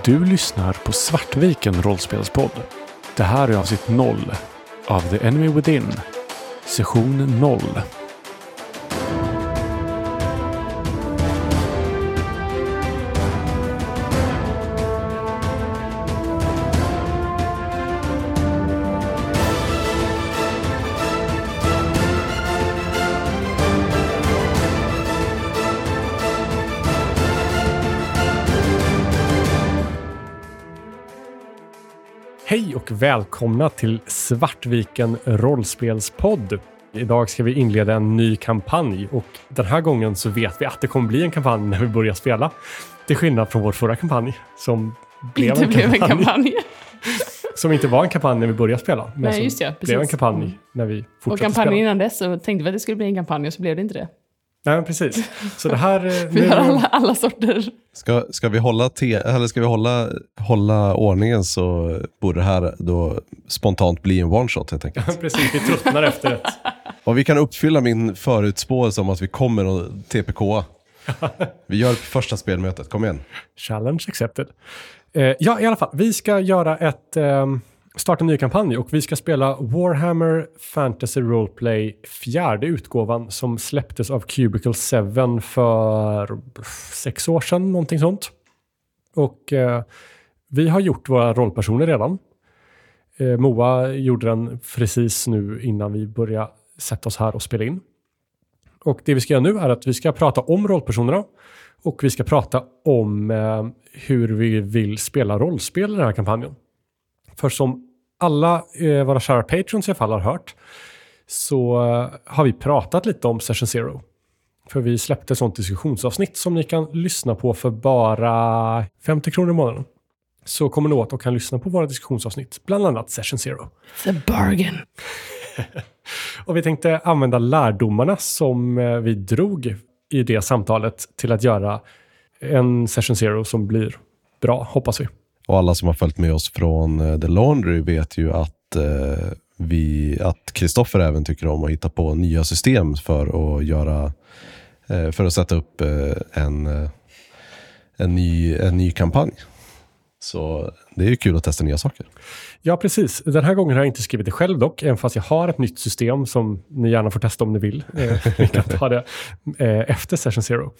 Du lyssnar på Svartviken rollspelspodd. Det här är avsnitt 0 av The Enemy Within. Session 0. Välkomna till Svartviken rollspelspodd. Idag ska vi inleda en ny kampanj och den här gången så vet vi att det kommer bli en kampanj när vi börjar spela. Till skillnad från vår förra kampanj som blev, inte en, blev kampanj, en kampanj. som inte var en kampanj när vi började spela. Men Nej, som just det, blev en kampanj när vi Och fortsatte kampanjen spela. innan dess så tänkte vi att det skulle bli en kampanj och så blev det inte det. Nej, men precis. Så det här... eh, Vi nu- har alla, alla sorter. Ska, ska vi, hålla, te, eller ska vi hålla, hålla ordningen så borde det här då spontant bli en one shot helt enkelt. Precis, vi tröttnar efter ett Och vi kan uppfylla min förutspåelse om att vi kommer att TPK. Vi gör första spelmötet, kom igen. Challenge accepted. Eh, ja, i alla fall. Vi ska göra ett... ehm, starta en ny kampanj och vi ska spela Warhammer Fantasy Roleplay fjärde utgåvan som släpptes av Cubicle 7 för sex år sedan, någonting sånt. Och eh, vi har gjort våra rollpersoner redan. Eh, Moa gjorde den precis nu innan vi började sätta oss här och spela in. Och det vi ska göra nu är att vi ska prata om rollpersonerna och vi ska prata om eh, hur vi vill spela rollspel i den här kampanjen. För som alla eh, våra kära patrons i alla fall har hört så eh, har vi pratat lite om Session Zero. För vi släppte ett sånt diskussionsavsnitt som ni kan lyssna på för bara 50 kronor i månaden. Så kommer ni åt och kan lyssna på våra diskussionsavsnitt, bland annat Session Zero. The bargain. Och vi tänkte använda lärdomarna som eh, vi drog i det samtalet till att göra en Session Zero som blir bra, hoppas vi. Och alla som har följt med oss från eh, The Laundry vet ju att eh, vi, att Kristoffer även tycker om att hitta på nya system för att göra, eh, för att sätta upp eh, en, eh, en, ny, en ny kampanj. Så det är ju kul att testa nya saker. Ja, precis. Den här gången har jag inte skrivit det själv dock, även fast jag har ett nytt system som ni gärna får testa om ni vill. Eh, Vi kan ta det eh, efter Session Zero.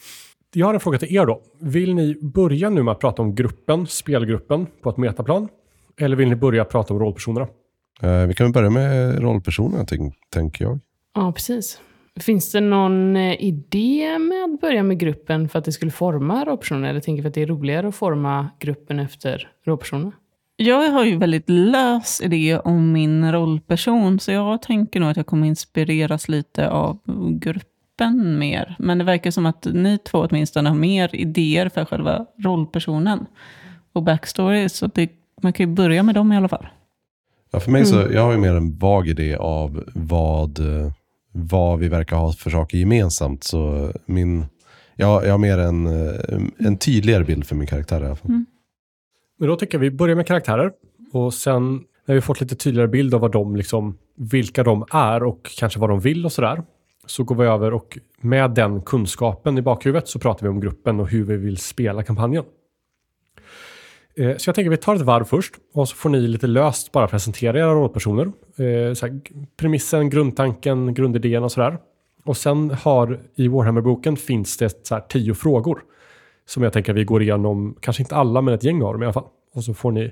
Jag har en fråga till er då. Vill ni börja nu med att prata om gruppen, spelgruppen, på ett metaplan? Eller vill ni börja prata om rollpersonerna? Eh, vi kan väl börja med rollpersonerna, tänk, tänker jag. Ja, precis. Finns det någon eh, idé med att börja med gruppen för att det skulle forma rollpersoner? Eller tänker vi att det är roligare att forma gruppen efter rollpersoner? Jag har ju väldigt lös idé om min rollperson, så jag tänker nog att jag kommer inspireras lite av gruppen mer. Men det verkar som att ni två åtminstone har mer idéer för själva rollpersonen och backstory, så det, man kan ju börja med dem i alla fall. Ja, för mig så, jag har ju mer en vag idé av vad, eh, vad vi verkar ha för saker gemensamt. Så min, jag, jag har mer en, eh, en tydligare bild för min karaktär i alla fall. Men då tycker jag vi börjar med karaktärer och sen när vi fått lite tydligare bild av vad de liksom, vilka de är och kanske vad de vill och sådär. Så går vi över och med den kunskapen i bakhuvudet så pratar vi om gruppen och hur vi vill spela kampanjen. Eh, så jag tänker vi tar ett varv först och så får ni lite löst bara presentera era rådpersoner. Eh, så här, premissen, grundtanken, grundidén och sådär. Och sen har i Warhammer-boken finns det så här tio frågor som jag tänker vi går igenom, kanske inte alla men ett gäng av dem i alla fall. Och så får ni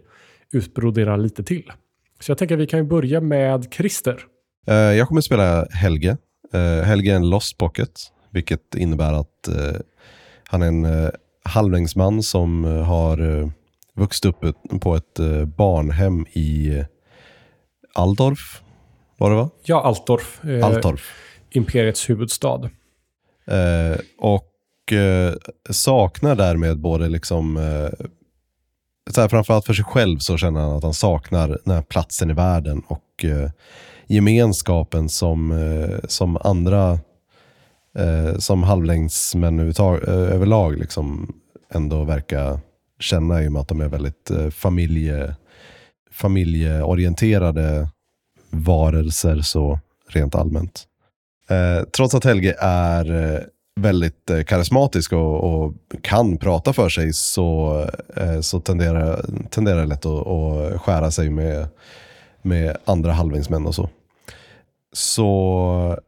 utbrodera lite till. Så jag tänker vi kan börja med Christer. Eh, jag kommer spela Helge. Eh, Helge är en lost pocket, vilket innebär att eh, han är en eh, halvlängdsman som eh, har eh, vuxit upp på ett eh, barnhem i eh, Aldorf. Var det va? Ja, Altorf. Altorf. Imperiets huvudstad. Och saknar därmed både liksom så här, framförallt för sig själv så känner han att han saknar den här platsen i världen och eh, gemenskapen som, eh, som andra eh, som halvlängdsmän eh, överlag liksom ändå verkar känna i och med att de är väldigt eh, familje, familjeorienterade varelser så rent allmänt. Eh, trots att Helge är eh, väldigt eh, karismatisk och, och, kan prata för sig så, eh, så tenderar, tenderar det lätt att, att skära sig med, med andra halvlingsmän och så. Så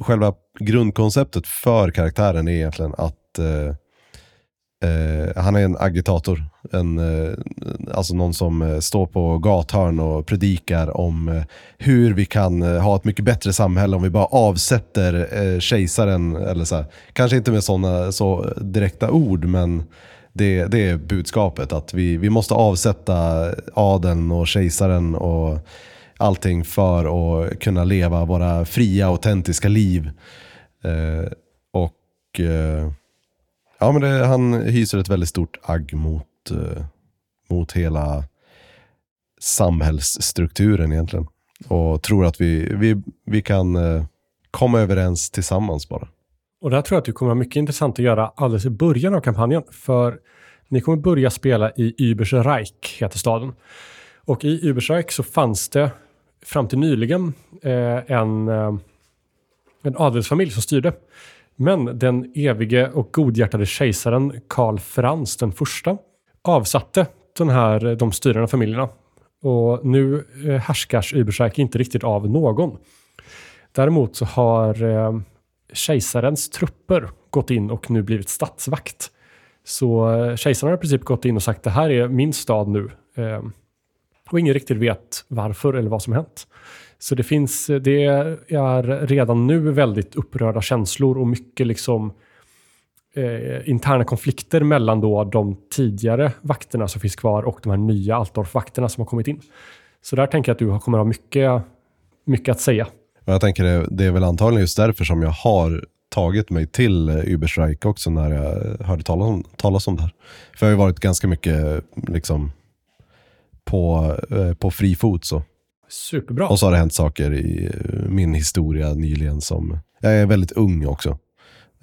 själva grundkonceptet för karaktären är egentligen att eh, eh, han är en agitator. En, eh, alltså någon som eh, står på gathörn och predikar om eh, hur vi kan eh, ha ett mycket bättre samhälle om vi bara avsätter kejsaren. Eller så här. Kanske inte med sådana så direkta ord, men det, det är budskapet. Att vi, vi måste avsätta adeln och kejsaren och allting för att kunna leva våra fria, autentiska liv. Eh, och eh, ja, men det, han hyser ett väldigt stort agg mot, eh, mot hela samhällsstrukturen egentligen. Och tror att vi, vi, vi kan eh, komma överens tillsammans bara. Och det här tror jag att det kommer vara mycket intressant att göra alldeles i början av kampanjen. För ni kommer börja spela i Übersreich, heter staden. Och i Übersreich så fanns det fram till nyligen eh, en, eh, en adelsfamilj som styrde. Men den evige och godhjärtade kejsaren Karl Frans den första avsatte den här, eh, de styrande familjerna. Och nu eh, härskars Übersreich inte riktigt av någon. Däremot så har eh, kejsarens trupper gått in och nu blivit statsvakt. Så eh, kejsaren har i princip gått in och sagt det här är min stad nu. Eh, och ingen riktigt vet varför eller vad som hänt. Så det finns, det är redan nu väldigt upprörda känslor och mycket liksom eh, interna konflikter mellan då de tidigare vakterna som finns kvar och de här nya Altorf-vakterna som har kommit in. Så där tänker jag att du kommer ha mycket, mycket att säga. Jag tänker det, det är väl antagligen just därför som jag har tagit mig till Überstreik också när jag hörde talas om, talas om det här. För jag har ju varit ganska mycket liksom, på, eh, på fri fot. Så. Superbra. Och så har det hänt saker i eh, min historia nyligen som... Jag är väldigt ung också.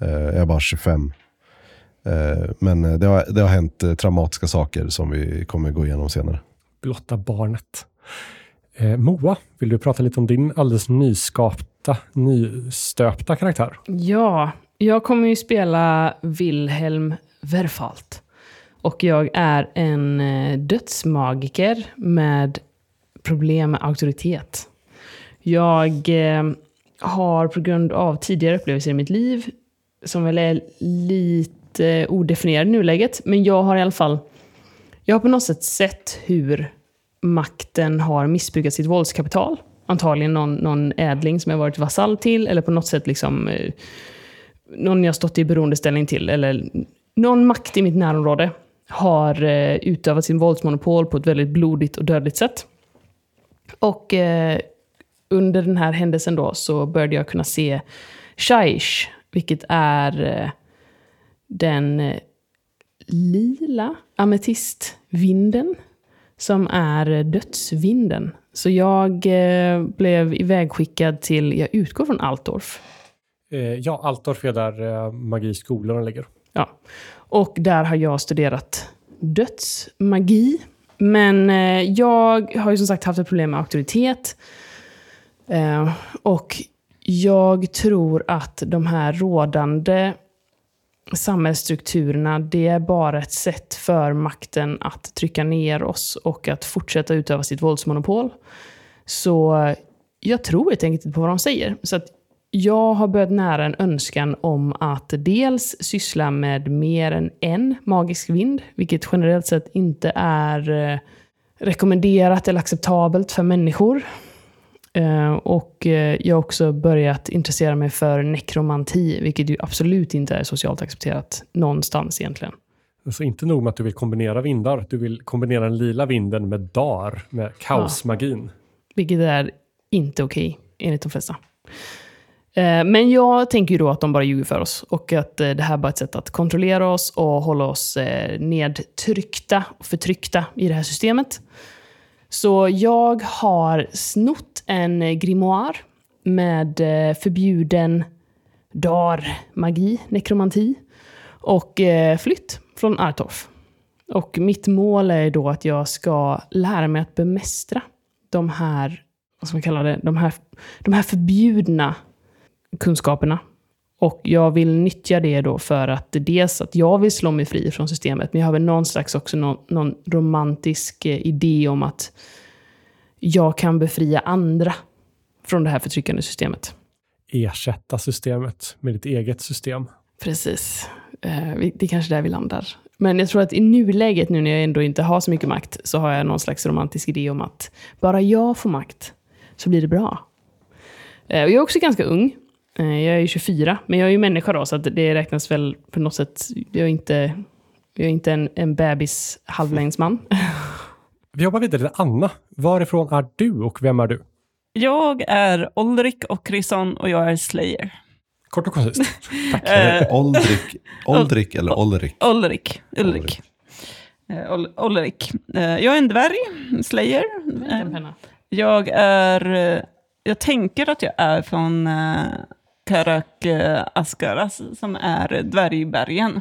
Eh, jag är bara 25. Men det har, det har hänt traumatiska saker som vi kommer gå igenom senare. Blotta barnet. Eh, Moa, vill du prata lite om din alldeles nyskapta, nystöpta karaktär? Ja, jag kommer ju spela Wilhelm Werfalt. Och jag är en eh, dödsmagiker med problem med auktoritet. Jag eh, har på grund av tidigare upplevelser i mitt liv, som väl är lite odefinierade i nuläget, men jag har i alla fall jag har på något sätt sett hur makten har missbrukat sitt våldskapital. Antagligen någon, någon ädling som jag varit vasall till, eller på något sätt liksom eh, någon jag stått i beroendeställning till, eller någon makt i mitt närområde har eh, utövat sin våldsmonopol på ett väldigt blodigt och dödligt sätt. Och eh, under den här händelsen då så började jag kunna se Shaish, vilket är eh, den eh, lila ametistvinden som är dödsvinden. Så jag eh, blev ivägskickad till, jag utgår från Altorf. Eh, ja, Altorf är där eh, magiskolan ligger. Ja, och där har jag studerat dödsmagi. Men eh, jag har ju som sagt haft ett problem med auktoritet. Eh, och jag tror att de här rådande samhällsstrukturerna, det är bara ett sätt för makten att trycka ner oss och att fortsätta utöva sitt våldsmonopol. Så jag tror helt enkelt inte på vad de säger. Så att jag har börjat nära en önskan om att dels syssla med mer än en magisk vind, vilket generellt sett inte är eh, rekommenderat eller acceptabelt för människor. Eh, och eh, jag har också börjat intressera mig för nekromanti, vilket ju absolut inte är socialt accepterat någonstans egentligen. Så inte nog med att du vill kombinera vindar, du vill kombinera den lila vinden med dar, med kaosmagin. Ja. Vilket är inte okej, enligt de flesta. Eh, men jag tänker ju då att de bara ljuger för oss och att eh, det här bara är ett sätt att kontrollera oss och hålla oss eh, nedtryckta och förtryckta i det här systemet. Så jag har snott en grimoire med förbjuden dar-magi, nekromanti, och flytt från Artorf. Och mitt mål är då att jag ska lära mig att bemästra de här, vad ska man kalla det, de här, de här förbjudna kunskaperna. Och jag vill nyttja det då för att dels att jag vill slå mig fri från systemet, men jag har väl någon slags också någon, någon romantisk eh, idé om att jag kan befria andra från det här förtryckande systemet. Ersätta systemet med ditt eget system. Precis. Eh, Det är kanske där vi landar. Men jag tror att i nuläget, nu när jag ändå inte har så mycket makt, så har jag någon slags romantisk idé om att bara jag får makt, så blir det bra. Eh, Jag är också ganska ung. Eh, Jag är ju 24, men jag är ju människa då, så att det räknas väl på något sätt. Jag är inte, jag är inte en, en bebis halvlängdsman. Vi hoppar vidare till Anna. Varifrån är du och vem är du? Jag är Olrik och Krison och jag är Slayer. Kort och koncist. Tack. Eh, Oldrik, Oldrik eller Olrik? Ulrik. Ulrik. Ol- Olrik. Eh, jag är en dvärg, Slayer. Penna. Jag är... Jag tänker att jag är från Karak eh, Askaras, som är dvärgbergen.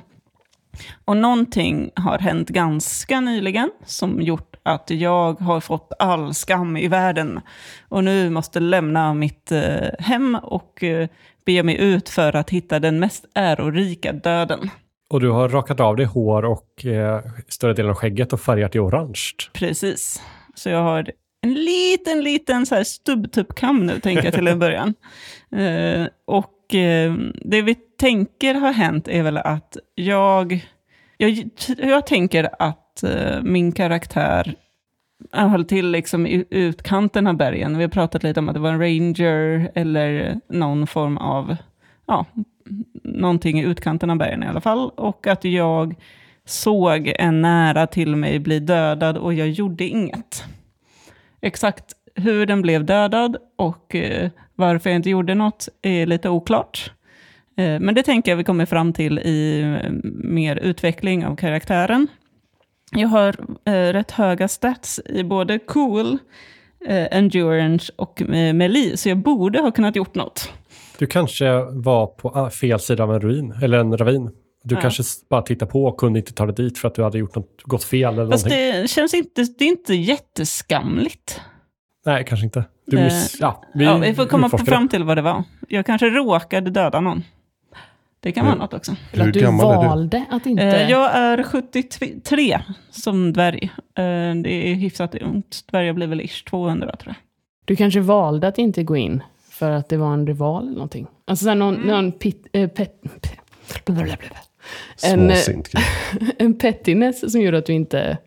Och någonting har hänt ganska nyligen som gjort att jag har fått all skam i världen. Och nu måste lämna mitt eh, hem och eh, bege mig ut för att hitta den mest ärorika döden. Och du har rakat av dig hår och eh, större delen av skägget och färgat i orange. Precis. Så jag har en liten, liten så här stubbtuppkam nu, tänker jag till en början. Eh, och eh, det vi tänker har hänt är väl att jag... Jag, jag tänker att eh, min karaktär höll till liksom i utkanten av bergen. Vi har pratat lite om att det var en ranger eller någon form av... Ja, någonting i utkanten av bergen i alla fall. Och att jag såg en nära till mig bli dödad och jag gjorde inget. Exakt hur den blev dödad och eh, varför jag inte gjorde något är lite oklart. Eh, men det tänker jag vi kommer fram till i eh, mer utveckling av karaktären. Jag har eh, rätt höga stats i både cool, eh, endurance och eh, melee, så jag borde ha kunnat gjort något. Du kanske var på ah, fel sida av en ruin, eller en ravin. Du Ja. kanske bara tittade på och kunde inte ta dig dit för att du hade gjort något, gått fel eller Fast någonting. det känns inte, det är inte jätteskamligt. Nej, kanske inte. Du Eh, miss... ja, vi, ja, vi får komma fram till vad det var. Jag kanske råkade döda någon. Det kan vara något också. Eller att du är du? valde att inte... Eh, jag är 73 som dvärg. Eh, det är hyfsat ungt. Dvärgar blir väl ish 200 tror jag. Du kanske valde att inte gå in för att det var en rival eller någonting. Alltså någon, Mm. någon pit, eh, pet, pet. En, eh, en pettiness som gjorde att du inte...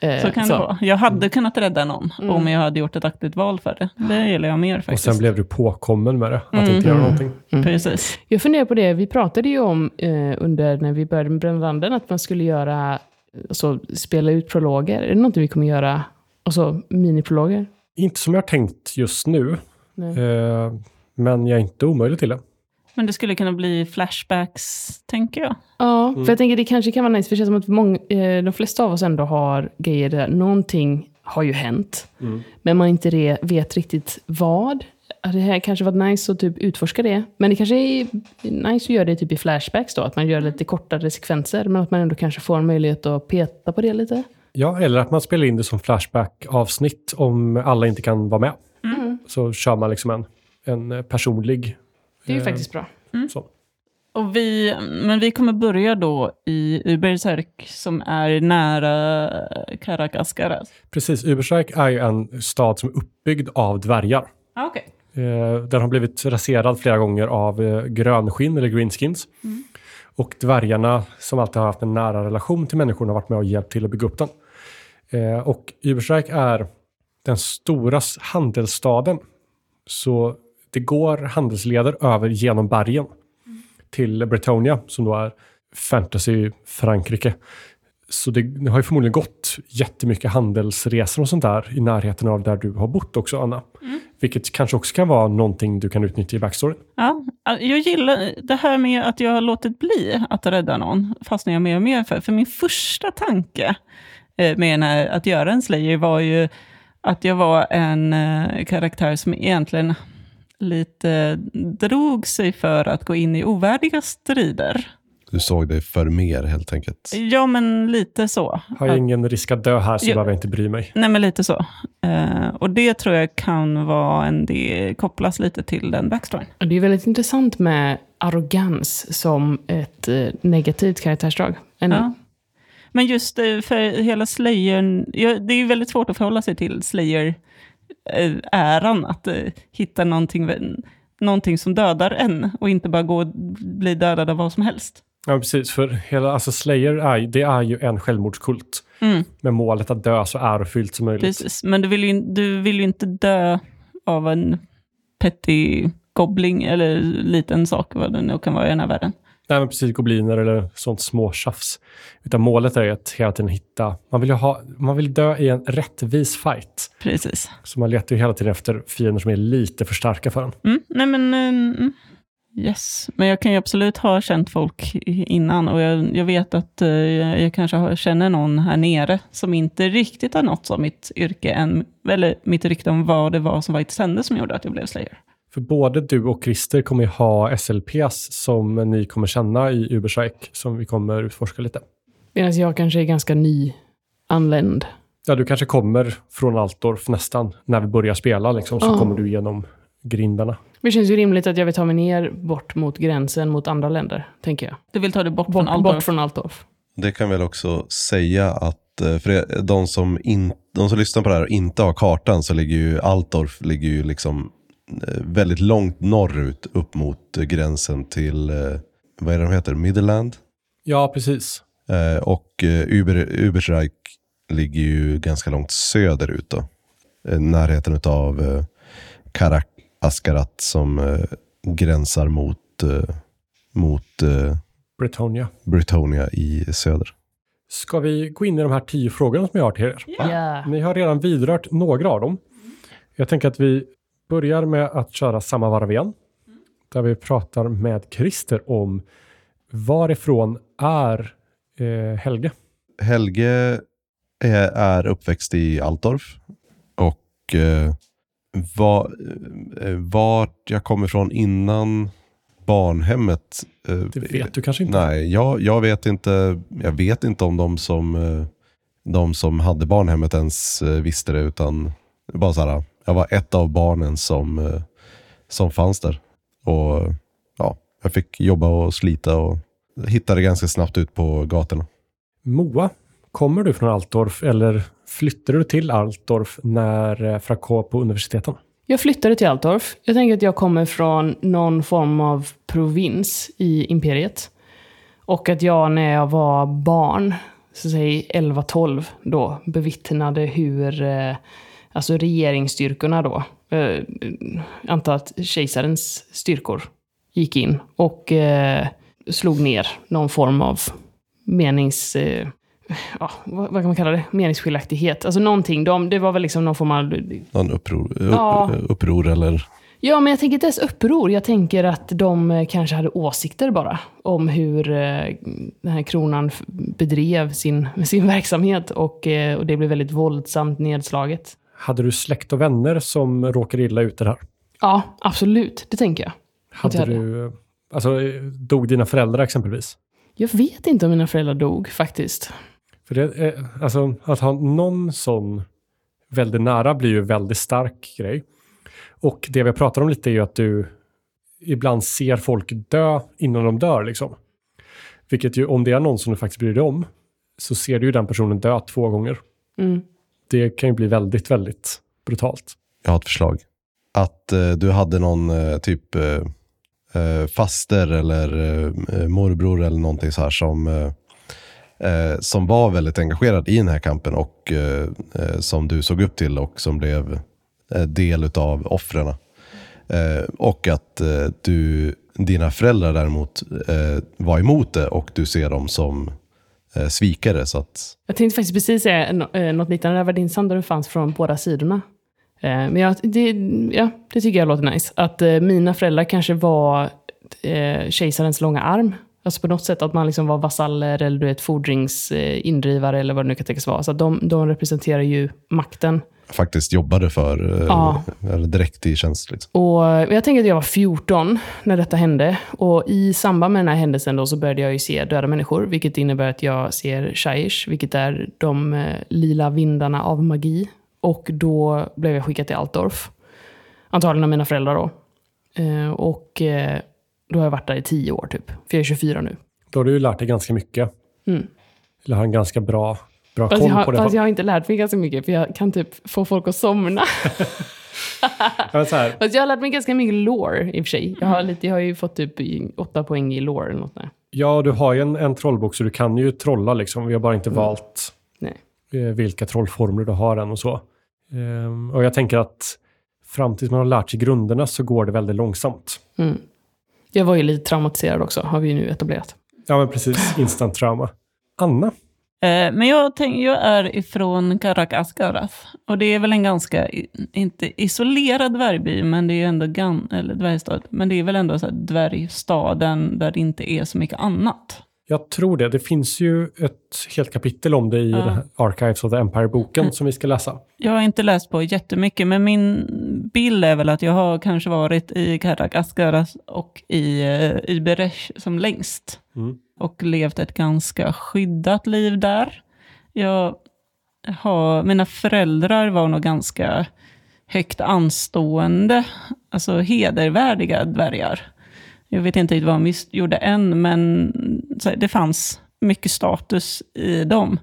eh, Så kan det vara. Jag hade kunnat rädda någon Mm. om jag hade gjort ett aktivt val för det. Det gillar jag mer Och faktiskt. sen blev du påkommen med det, att Mm. inte göra Mm. någonting. Precis. Jag funderar på det, vi pratade ju om eh, under när vi började med Brännranden att man skulle göra, alltså spela ut prologer. Är det något vi kommer göra? Alltså miniprologer? Inte som jag har tänkt just nu, eh, men jag är inte omöjlig till det. Men det skulle kunna bli flashbacks, tänker jag. Ja, Mm. för jag tänker det kanske kan vara nice, för det känns som att många, eh, de flesta av oss ändå har grejer där någonting har ju hänt, men man inte re, vet riktigt vad. Det här kanske varit nice att typ utforska det, men det kanske är nice att göra det typ i flashbacks då, att man gör lite kortare sekvenser, men att man ändå kanske får en möjlighet att peta på det lite. Ja, eller att man spelar in det som Flashback-avsnitt om alla inte kan vara med. Så kör man liksom en, en personlig... Det är ju eh, faktiskt bra. Så. Och vi, men vi kommer börja då i Uberserk som är nära Karakaskaras. Precis, Ubersreich är ju en stad som är uppbyggd av dvärgar. Ah, okay. Eh, den har blivit raserad flera gånger av eh, grönskinn eller greenskins. Och dvärgarna som alltid har haft en nära relation till människorna har varit med och hjälpt till att bygga upp den. Och Ubersreich är den stora handelsstaden. Så det går handelsleder över genom bergen till Bretonia som då är fantasy-Frankrike. Så det, det har ju förmodligen gått jättemycket handelsresor och sånt där i närheten av där du har bott också, Anna. Vilket kanske också kan vara någonting du kan utnyttja i backstoryn. Ja, jag gillar det här med att jag har låtit bli att rädda någon, fastnar jag mer och mer för. För min första tanke eh, med här, att göra en slayer var ju att jag var en eh, karaktär som egentligen lite drog sig för att gå in i ovärdiga strider. Du såg dig för mer helt enkelt. Ja, men lite så. Har jag ingen risk att dö här så Ja. behöver jag inte bry mig. Nej, men lite så. Eh, och det tror jag kan vara en del, kopplas lite till den backstoryn. Det är väldigt intressant med arrogans som ett eh, negativt karaktärsdrag. Ja. Men just eh, för hela Slayer, ja, det är ju väldigt svårt att förhålla sig till Slayer-äran, att eh, hitta någonting, någonting som dödar en och inte bara gå och bli dödad av vad som helst. Ja, precis. För hela, alltså Slayer är, det är ju en självmordskult Mm, med målet att dö så ärofyllt som möjligt. precis. Men du vill, ju, du vill ju inte dö av en petty gobbling eller liten sak, vad det nu kan vara i den här världen. Nej, men precis. Gobliner eller sånt små tjafs. Utan målet är att hela tiden hitta... Man vill, ha, man vill dö i en rättvis fight. Precis. Så man letar ju hela tiden efter fiender som är lite för starka för en. Mm, nej men, eh, mm, yes. Men jag kan ju absolut ha känt folk innan och jag, jag vet att eh, jag kanske har, känner någon här nere som inte riktigt har nått som mitt yrke än, eller mitt rykte om vad det var som faktiskt hände som gjorde att jag blev slayer. För både du och Christer kommer ju ha SLPs som ni kommer känna i Uberstrike, som vi kommer utforska lite. Medan jag kanske är ganska nyanländ. Ja, du kanske kommer från Altdorf nästan, när vi börjar spela liksom, så Ja. kommer du igenom grindarna. Det känns ju rimligt att jag vill ta mig ner bort mot gränsen mot andra länder, tänker jag. Du vill ta det bort, Bort, från bort Altdorf? från Altdorf. Det kan väl också säga att eh, för de som, in, de som lyssnar på det här och inte har kartan så ligger ju Altdorf ligger ju liksom väldigt långt norrut upp mot eh, gränsen till, eh, vad är det de heter, Midland? Ja, precis. Eh, och eh, Uber, Ubersreich ligger ju ganska långt söderut då. Eh, närheten av eh, Karak Askarat som eh, gränsar mot, eh, mot eh, Bretonia. Britonia i söder. Ska vi gå in i de här tio frågorna som jag har till er? Ja. Ni har redan vidrört några av dem. Jag tänker att vi börjar med att köra samma varv igen. Där vi pratar med Christer om varifrån är eh, Helge? Helge är, är uppväxt i Altdorf. Och eh, var, eh, vart jag kom ifrån innan barnhemmet. Eh, Det vet du kanske inte? Nej, jag, jag vet inte. Jag vet inte om de som, eh, de som hade barnhemmet ens eh, visste det. Utan bara så här, jag var ett av barnen som, eh, som fanns där. Och ja, jag fick jobba och slita och hittade ganska snabbt ut på gatorna. Moa, kommer du från Altdorf eller flyttade du till Altdorf när eh, Franco på universiteten? Jag flyttade till Altdorf. Jag tänker att jag kommer från någon form av provins i imperiet. Och att jag när jag var barn, så säg 11-12 då, bevittnade hur eh, alltså regeringsstyrkorna då, eh, antar att kejsarens styrkor gick in och eh, slog ner någon form av menings... Eh, ja, vad, vad kan man kalla det? Meningsskiljaktighet. Alltså någonting. De, det var väl liksom någon form av Någon uppror, upp, Ja. uppror eller... Ja, men jag tänker inte ens uppror. Jag tänker att de eh, kanske hade åsikter bara om hur eh, den här kronan bedrev sin, sin verksamhet och, eh, och det blev väldigt våldsamt nedslaget. Hade du släkt och vänner som råkade illa ut det här? Ja, absolut. Det tänker jag. Hade hade. du, alltså, eh, dog dina föräldrar exempelvis? Jag vet inte om mina föräldrar dog faktiskt. För det, är- alltså, att ha någon sån väldigt nära blir ju en väldigt stark grej. Och det vi pratar om lite är ju att du ibland ser folk dö innan de dör. Liksom. Vilket ju, om det är någon som du faktiskt bryr dig om, så ser du ju den personen dö två gånger. Mm. Det kan ju bli väldigt, väldigt brutalt. Jag har ett förslag. Att eh, du hade någon eh, typ eh, eh faster eller eh, eh, morbror eller någonting så här som, eh, eh, som var väldigt engagerad i den här kampen och eh, som du såg upp till och som blev eh, del av offren. Eh, och att eh, du, dina föräldrar däremot eh, var emot det och du ser dem som eh, svikare. Så att, Jag tänkte faktiskt precis säga eh, något liknande. Där var din där du fanns från båda sidorna. Eh, Men jag, det, ja, det tycker jag låter nice. Att eh, mina föräldrar kanske var eh, kejsarens långa arm. Alltså på något sätt att man liksom var vasaller eller du vet, fordringsindrivare eh, eller vad det nu kan tänkas vara. Så att de, de representerar ju makten faktiskt jobbade för, eh, Ja. eller direkt i tjänst. Liksom. Och jag tänker att jag var 14 när detta hände. Och i samband med den här händelsen då så började jag ju se döda människor. Vilket innebär att jag ser Shaish, vilket är de eh, lila vindarna av magi. Och då blev jag skickad till Altdorf. Antagligen av mina föräldrar då. Eh, och då har jag varit där i tio år typ. För jag är 24 nu. Då har du ju lärt dig ganska mycket. Mm. Eller har en ganska bra, bra Fast, koll jag, på har- det. fast jag har inte lärt mig ganska mycket, för jag kan typ få folk att somna. Ja, men så här, Fast jag har lärt mig ganska mycket lore i och för sig. Jag har, lite, jag har ju fått typ åtta poäng i lore eller något där. ja, du har ju en, en trollbok så du kan ju trolla liksom. Vi har bara inte valt Nej. eh, vilka trollformler du har än och så. Ehm, och jag tänker att fram tills man har lärt sig grunderna så går det väldigt långsamt. Mm. Jag var ju lite traumatiserad också, har vi ju nu etablerat. Ja, men precis. Instant trauma. Anna? Eh, men jag, tänk, jag är ifrån Caracas Och det är väl en ganska, inte isolerad dvärgby, men det är ändå gan, eller dvärgstad. Men det är väl ändå så här dvärgstaden där det inte är så mycket annat. Jag tror det. Det finns ju ett helt kapitel om det i Ja. Archives of the Empire-boken som vi ska läsa. Jag har inte läst på jättemycket, men min bild är väl att jag har kanske varit i Caracas och i, eh, i Beresh som längst. Mm. och levt ett ganska skyddat liv där. Jag har, mina föräldrar var nog ganska högt anstående, alltså hedervärdiga dvärgar. Jag vet inte riktigt vad de gjorde än, men det fanns mycket status i dem.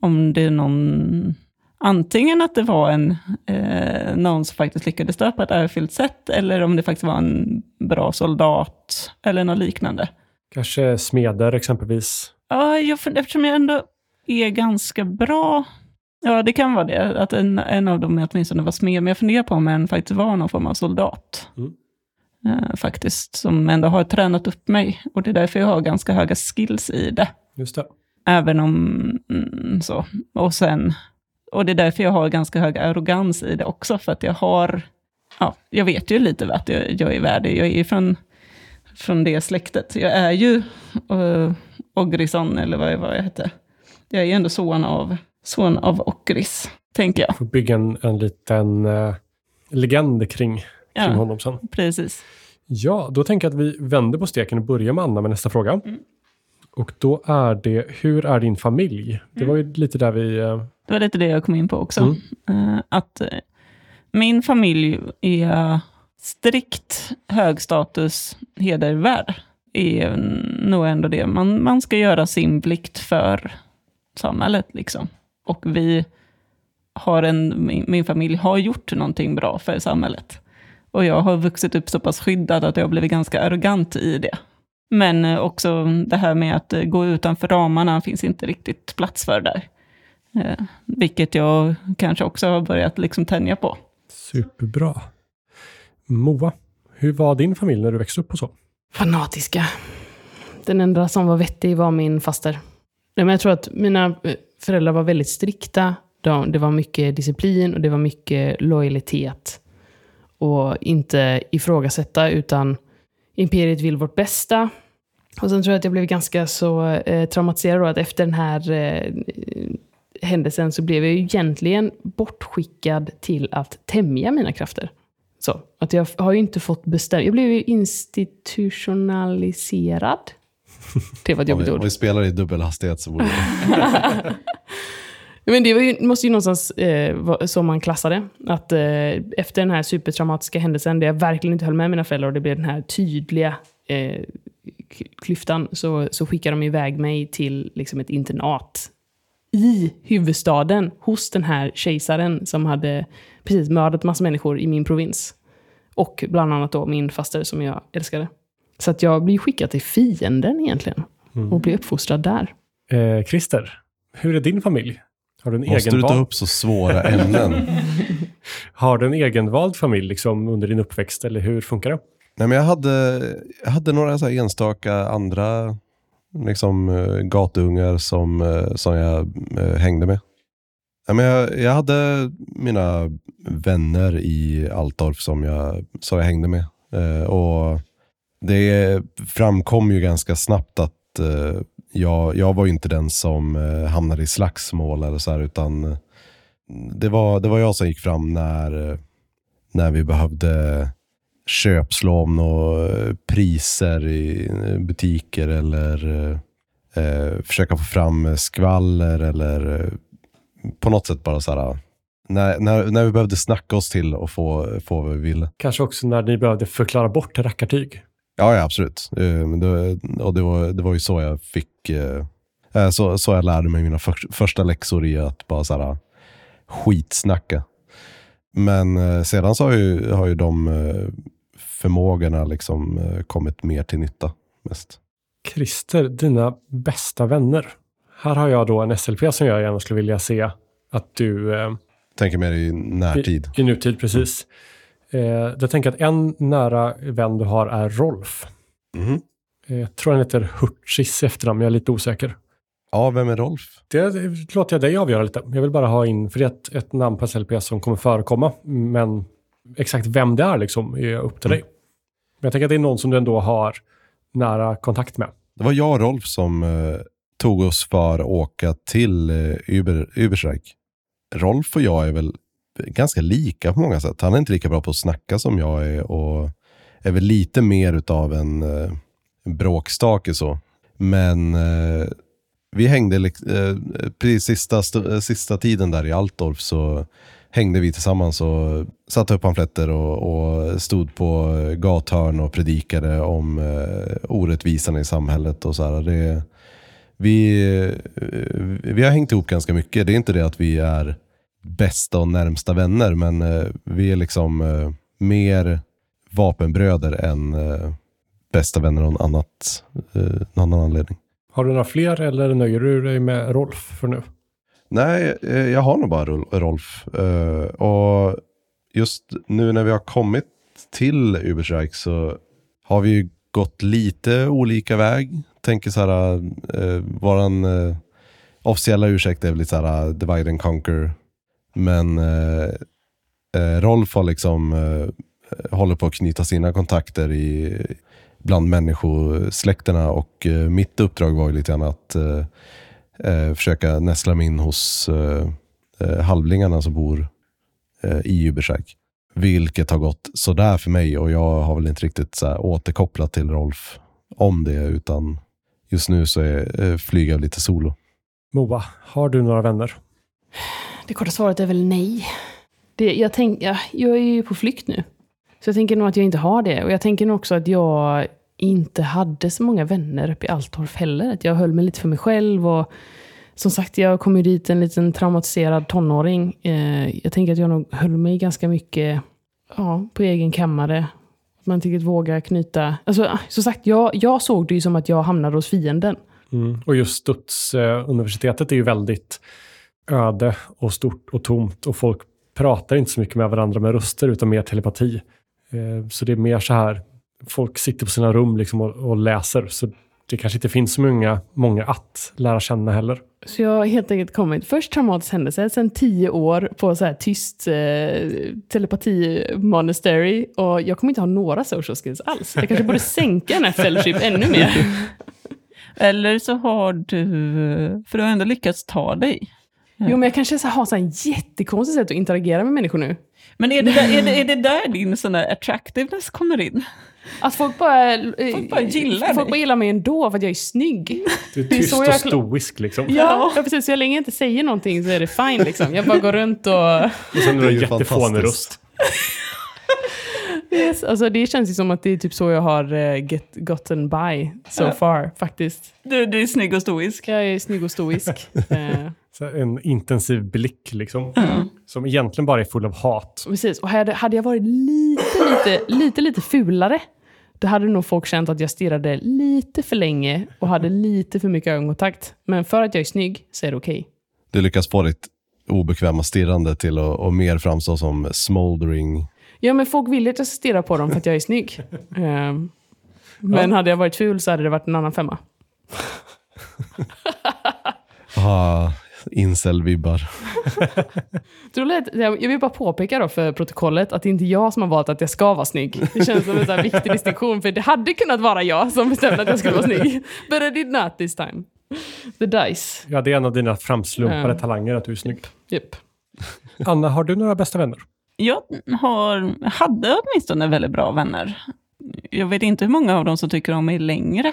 Om det är någon, antingen att det var en, eh, någon som faktiskt lyckades dö på ett ärofyllt sätt, eller om det faktiskt var en bra soldat, eller något liknande. Kanske smeder exempelvis. Ja, jag, eftersom jag ändå är ganska bra. Ja, det kan vara det. Att en, en av dem åtminstone var smed. Men jag funderar på om en faktiskt var någon form av soldat. Mm. Eh, faktiskt, som ändå har tränat upp mig. Och det är därför jag har ganska höga skills i det. Just det. Även om mm, så. Och sen, och det är därför jag har ganska hög arrogans i det också. För att jag har, ja, jag vet ju lite vad jag, jag är värd. Jag är ju från, från det släktet. Jag är ju uh, Ogrisson, eller vad, vad jag hette. Jag är ju ändå son av, son av Okris, tänker jag. Får bygga en, en liten eh, legend kring, kring Ja, honom sen. precis. Ja, då tänker jag att vi vänder på steken och börjar med Anna med nästa fråga. Mm. Och då är det, hur är din familj? Det var ju lite där vi... eh, Det var lite det jag kom in på också. Mm. Eh, att eh, min familj är strikt högstatus hedervärd. är nog ändå det. Man, man ska göra sin plikt för samhället. Liksom. Och vi har en, min, min familj har gjort någonting bra för samhället. Och jag har vuxit upp så pass skyddad att jag har blivit ganska arrogant i det. Men eh, också det här med att eh, gå utanför ramarna finns inte riktigt plats för där. Eh, vilket jag kanske också har börjat liksom tänja på. Superbra. Moa, hur var din familj när du växte upp och så? Fanatiska. Den enda som var vettig var min faster. Nej, men jag tror att mina eh, föräldrar var väldigt strikta. De, det var mycket disciplin och det var mycket lojalitet. Och inte ifrågasätta, utan imperiet vill vårt bästa. Och sen tror jag att jag blev ganska så eh, traumatiserad då, att efter den här eh, händelsen så blev jag ju egentligen bortskickad till att tämja mina krafter. Så, att jag har ju inte fått bestämma. Jag blev ju institutionaliserad. Det var ett jobbigt vi, ord. om vi spelar i dubbelhastighet så borde. Men det var ju, måste ju någonstans eh, vara så man klassade. Att eh, efter den här supertraumatiska händelsen, där jag verkligen inte höll med mina föräldrar och det blev den här tydliga eh, klyftan, så, så skickade de iväg mig till liksom, ett internat i huvudstaden hos den här kejsaren som hade precis mördat massa människor i min provins. Och bland annat då min faster som jag älskade. Så att jag blir skickad till fienden egentligen. Och blir uppfostrad där. Eh, Christer, hur är din familj? Har du en Måste du ta egenvald, upp så svåra ämnen? har du en egenvald familj liksom, under din uppväxt eller hur funkar det? Nej, men jag, hade, jag hade några så enstaka andra liksom, eh, gatungar som, eh, som jag eh, hängde med. Ja, men jag, jag hade mina vänner i Altorp som jag, som jag hängde med. Och det framkom ju ganska snabbt att jag, jag var ju inte den som eh, hamnade i slagsmål eller så här, utan eh, det var, det var jag som gick fram när, eh, när vi behövde köpslå om några eh, priser i butiker eller eh, försöka få fram skvaller eller på något sätt bara så här, när, när, när vi behövde snacka oss till och få, få vad vi ville. Kanske också när ni behövde förklara bort rackartyg. Ja, ja absolut. Eh, men det, och det var, det var ju så jag fick... eh, eh, Så, så jag lärde mig mina för, första läxor i att bara så här, skitsnacka. Men sedan så har ju, har ju de förmågorna liksom kommit mer till nytta mest. Christer, dina bästa vänner. Här har jag då en SLP som jag gärna skulle vilja se att du Tänker mer i närtid. I, I nutid, precis. Eh, jag tänker att en nära vän du har är Rolf. Eh, jag tror han heter Hurtsis i efternamn, jag är lite osäker. Ja, vem är Rolf? Det, låter jag dig avgöra lite. Jag vill bara ha in, för det är ett, ett namn på SLP som kommer förekomma, men exakt vem det är liksom är upp till dig. Men jag tänker att det är någon som du ändå har nära kontakt med. Det var jag och Rolf som eh, tog oss för att åka till eh, Uber, Uberstrike. Rolf och jag är väl ganska lika på många sätt. Han är inte lika bra på att snacka som jag är och är väl lite mer utav en, eh, bråkstake så. Men eh, vi hängde, eh, precis sista, st- sista tiden där i Altdorf så hängde vi tillsammans och satte upp pamfletter och, och stod på gathörn och predikade om eh, orättvisan i samhället och så här. Det, vi, eh, vi har hängt ihop ganska mycket. Det är inte det att vi är bästa och närmsta vänner, men eh, vi är liksom eh, mer vapenbröder än eh, bästa vänner av någon, annat, eh, någon annan anledning. Har du några fler eller nöjer du dig med Rolf för nu? Nej, eh, jag har nog bara Rol- Rolf. Och just nu när vi har kommit till Uberstrike så har vi ju gått lite olika väg. Tänker så här, eh, våran eh, officiella ursäkt är väl lite så här uh, divide and conquer. Men eh, eh, Rolf har liksom eh, håller på att knyta sina kontakter i, bland människosläkterna och eh, mitt uppdrag var ju lite grann att eh, eh, försöka näsla mig in hos eh, eh halvlingarna som bor eh, i Jübersäk. Vilket har gått sådär för mig och jag har väl inte riktigt så här, återkopplat till Rolf om det utan just nu så är, eh, flyger jag lite solo. Moa, har du några vänner? Det korta svaret är väl nej. Det, jag, tänk, ja, jag är ju på flykt nu. Så jag tänker nog att jag inte har det. Och jag tänker nog också att jag inte hade så många vänner uppe i Altorf heller. Att jag höll mig lite för mig själv. Och som sagt, jag kom ju dit en liten traumatiserad tonåring. Eh, jag tänker att jag nog höll mig ganska mycket ja, på egen kammare. Att man inte riktigt vågar knyta... Alltså, som sagt, jag, jag såg det ju som att jag hamnade hos fienden. Mm. Och just Studs-universitetet eh, är ju väldigt öde och stort och tomt och folk pratar inte så mycket med varandra med röster utan mer telepati. Eh, Så det är mer så här, folk sitter på sina rum liksom och, och läser så det kanske inte finns så många, många att lära känna heller. Så jag har helt enkelt kommit, först traumatisk händelse, sen tio år på så här tyst eh, telepati-monastery. Och jag kommer inte ha några social skills alls. Jag kanske borde sänka den här fellowship ännu mer. Eller så har du, för du har ändå lyckats ta dig. Jo, men jag kanske så här har så här en jättekonstigt sätt att interagera med människor nu. Men är det, där, är det, är det där din sån där attractiveness kommer in? Att folk bara, eh, Folk bara gillar folk dig. bara gillar mig ändå för att jag är snygg. Du är Det är tyst och jag- stoisk liksom. Ja, ja precis. Så länge jag inte säger någonting så är det fine. Liksom. Jag bara går runt och... Och sen har du jättefånig röst. Yes, alltså det känns ju som att det är typ så jag har uh, get, gotten by so Ja. far, faktiskt. Du, du är snygg och stoisk. Jag är snygg och stoisk. Så en intensiv blick liksom. Mm. Som egentligen bara är full av hat. precis. Och hade, hade jag varit lite, lite, lite, lite fulare, då hade nog folk känt att jag stirrade lite för länge och hade lite för mycket ögonkontakt. Men för att jag är snygg så är det okej. Du lyckas få ditt obekväma stirrande till att och mer framstå som smoldering. Ja, men folk vill ju att jag ska stirra på dem för att jag är snygg. Eh, men hade jag varit ful så hade det varit en annan femma. Ah, incel-vibbar. Jag vill bara påpeka då för protokollet att det inte är jag som har valt att jag ska vara snygg. Det känns som en här viktig distinktion, för det hade kunnat vara jag som bestämde att jag skulle vara snygg. But I did not this time. The dice. Ja, det är en av dina framslumpade Ja. talanger att du är snygg. Yep. Anna, har du några bästa vänner? Jag har, hade åtminstone väldigt bra vänner. Jag vet inte hur många av dem som tycker om mig längre.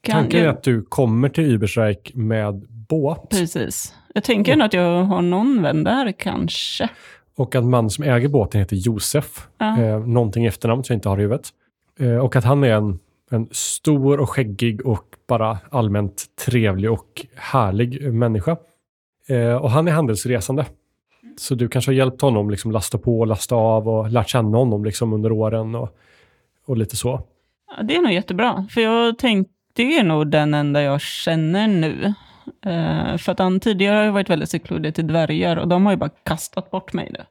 Kan Tanken är jag, att du kommer till Uberstrike med båt precis. Jag tänker ändå att jag har någon vän där kanske. och att man som äger båten heter Josef. Ja. Eh, någonting i efternamn som jag inte har i huvudet. Eh, och att han är en En stor och skäggig och bara allmänt trevlig och härlig människa. Eh, och han är handelsresande. Så du kanske har hjälpt honom liksom lasta på och lasta av och lärt känna honom liksom under åren och, och lite så. Ja, det är nog jättebra, för jag tänkte det är nog den enda jag känner nu. Uh, för att han tidigare har varit väldigt sekludig till dvärgar och de har ju bara kastat bort mig nu.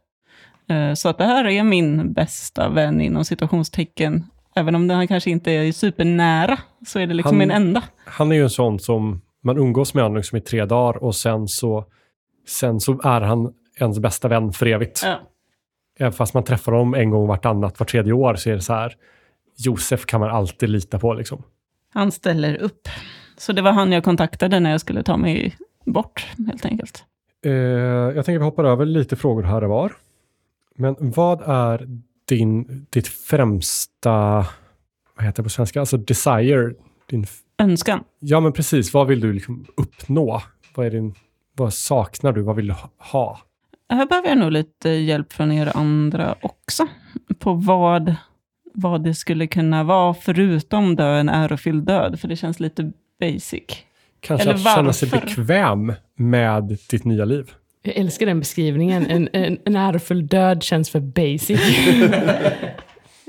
Uh, så att det här är min bästa vän inom situationstecken. Även om den kanske inte är supernära, så är det liksom Han- min enda. Han är ju en sån som man umgås med honom liksom i tre dagar och sen så, sen så är han ens bästa vän för evigt. Ja. Även fast man träffar honom en gång vartannat, var tredje år så är det så här. Josef kan man alltid lita på liksom. Han ställer upp. Så det var han jag kontaktade när jag skulle ta mig bort, helt enkelt. Eh, jag tänker vi hoppar över lite frågor här och var. Men vad är din, ditt främsta, vad heter det på svenska, alltså desire? Din, Önskan. ja men precis, vad vill du liksom uppnå? Vad, är din, vad saknar du? Vad vill du ha? Här behöver jag nog lite hjälp från er andra också. På vad, vad det skulle kunna vara, förutom dö en ärofylld död. För det känns lite basic. Kanske Eller att känna sig varför? bekväm med ditt nya liv. Jag älskar den beskrivningen. En, en, en ärofull död känns för basic.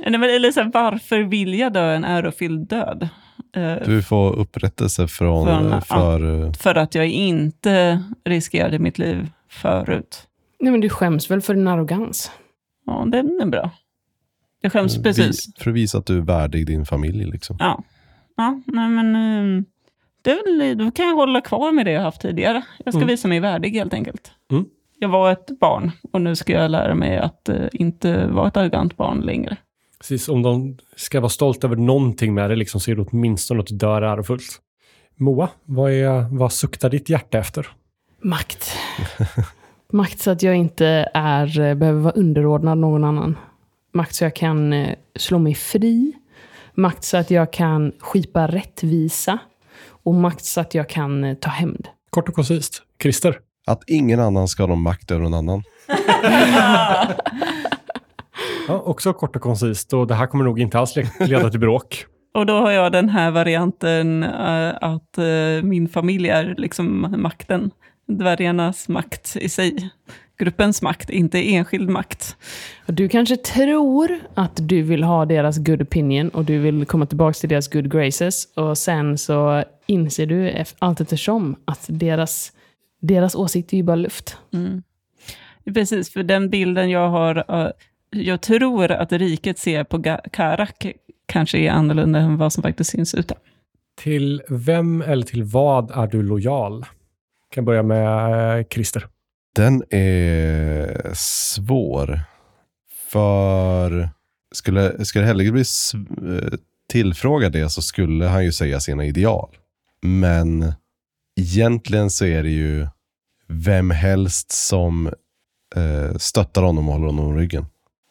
Nej, men Eller så här, varför vill jag dö en ärofylld död? Eh, Du får upprättelse från, Från- eh, för... eh, För att jag inte riskerade mitt liv förut. Nej, men du skäms väl för din arrogans? Ja, den är bra. Jag skäms precis. vi- För att visa att du är värdig din familj. Liksom. Ja, ja nej men ehm, det väl, då kan jag hålla kvar med det jag haft tidigare. Jag ska Mm. visa mig värdig helt enkelt. Mm. Jag var ett barn och nu ska jag lära mig att eh, inte vara ett arrogant barn längre. Precis, om de ska vara stolta över någonting med det liksom, så är det åtminstone att du dör ärofullt. Moa, vad, är, vad suktar ditt hjärta efter? Makt. Makt så att jag inte är, eh, behöver vara underordnad någon annan. Makt så jag kan eh, slå mig fri. Makt så att jag kan skipa rättvisa. Och makt så att jag kan eh, ta hämnd. Kort och koncist. Christer? Att ingen annan ska ha någon makt över någon annan. Ja, också kort och koncist och det här kommer nog inte alls le- leda till bråk. Och då har jag den här varianten eh, att eh, min familj är liksom makten. Dvärgarnas makt i sig. Gruppens makt, inte enskild makt. Du kanske tror att du vill ha deras good opinion och du vill komma tillbaka till deras good graces. Och sen så inser du allt eftersom att deras, deras åsikt är ju bara luft. Mm. Precis, för den bilden jag har, jag tror att riket ser på Karak kanske är annorlunda än vad som faktiskt syns ute. Till vem eller till vad är du lojal? kan börja med eh, Christer. Den är svår. För skulle, skulle Helge bli eh, tillfrågad det så skulle han ju säga sina ideal. Men egentligen så är det ju vem helst som eh, stöttar honom och håller honom om ryggen.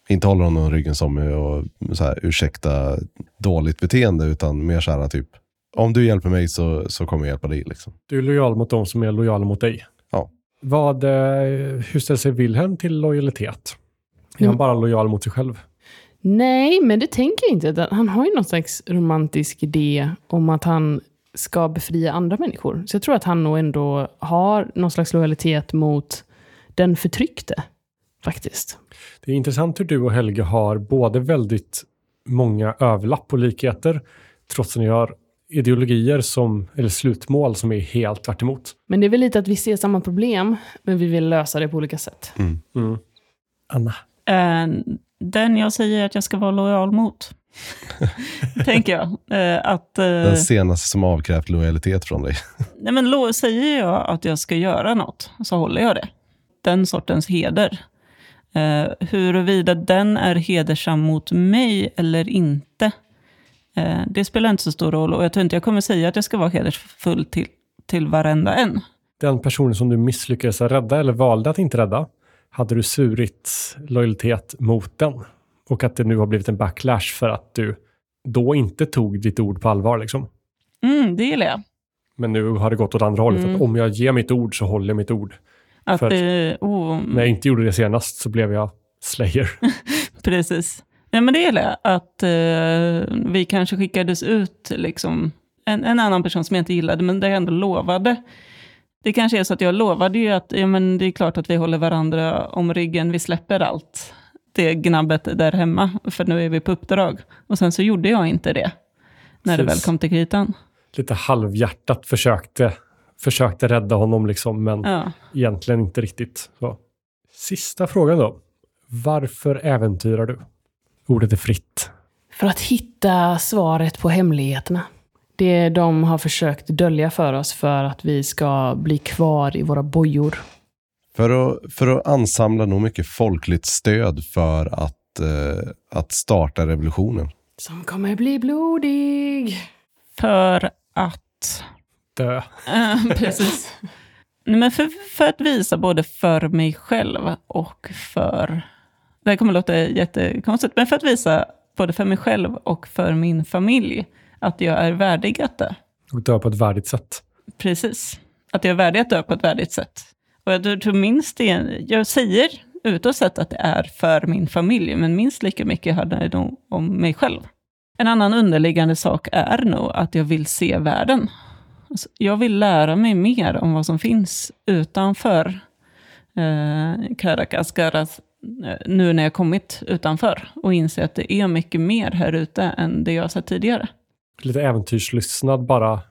Inte håller honom om ryggen som eh, och, så här, ursäkta dåligt beteende, utan mer så här typ, om du hjälper mig så, så kommer jag hjälpa dig. Liksom. Du är lojal mot de som är lojala mot dig. Ja. Vad, eh, hur ställer sig Wilhelm till lojalitet? Är han Mm. bara lojal mot sig själv? Nej, men det tänker jag inte. Han har ju någon slags romantisk idé om att han ska befria andra människor. Så jag tror att han nog ändå har någon slags lojalitet mot den förtryckte. Faktiskt. Det är intressant hur du och Helge har både väldigt många överlapp och likheter, trots att ni har ideologier som, eller slutmål som är helt tvärt emot. Men det är väl lite att vi ser samma problem, men vi vill lösa det på olika sätt. Mm. Anna? Eh, Den jag säger att jag ska vara lojal mot. Tänker jag. Eh, Att, eh, Den senaste som avkrävt lojalitet från dig. nej men, lo- säger jag att jag ska göra något, så håller jag det. Den sortens heder. Eh, huruvida den är hedersam mot mig eller inte, det spelar inte så stor roll. Och jag tror inte jag kommer säga att jag ska vara hedersfull till, till varenda en. Den personen som du misslyckades att rädda eller valde att inte rädda, hade du svurit lojalitet mot den? Och att det nu har blivit en backlash för att du då inte tog ditt ord på allvar. Liksom. Mm, det gillar jag. Men nu har det gått åt andra hållet. Mm. Att om jag ger mitt ord så håller jag mitt ord. Att, För- eh, oh, När jag inte gjorde det senast så blev jag slayer. Precis. Ja, men det är att eh, vi kanske skickades ut liksom, en, en annan person som jag inte gillade, men där jag ändå lovade. Det kanske är så att jag lovade ju att ja, men det är klart att vi håller varandra om ryggen, vi släpper allt det gnabbet där hemma, för nu är vi på uppdrag. Och sen så gjorde jag inte det, när det väl Precis. kom till kritan. Lite halvhjärtat försökte, försökte rädda honom, liksom, men Ja. egentligen inte riktigt. Så. Sista frågan då. Varför äventyrar du? Ordet är fritt. För att hitta svaret på hemligheterna. Det de har försökt dölja för oss för att vi ska bli kvar i våra bojor. För att, för att ansamla nog mycket folkligt stöd för att, eh, att starta revolutionen. Som kommer bli blodig. För att... Dö. Eh, precis. Nej, men för, för att visa både för mig själv och för... Det här kommer låta jättekonstigt, men för att visa både för mig själv och för min familj att jag är värdig att dö. Och dö på ett värdigt sätt. Precis. Att jag är värdig att dö på ett värdigt sätt. Och jag tror minst det, jag säger utåt sett att det är för min familj, men minst lika mycket handlar det nog om mig själv. En annan underliggande sak är nog att jag vill se världen. Alltså, jag vill lära mig mer om vad som finns utanför eh, Caracas, Garas, nu när jag kommit utanför och inse att det är mycket mer här ute än det jag har sett tidigare. Lite äventyrslystnad bara.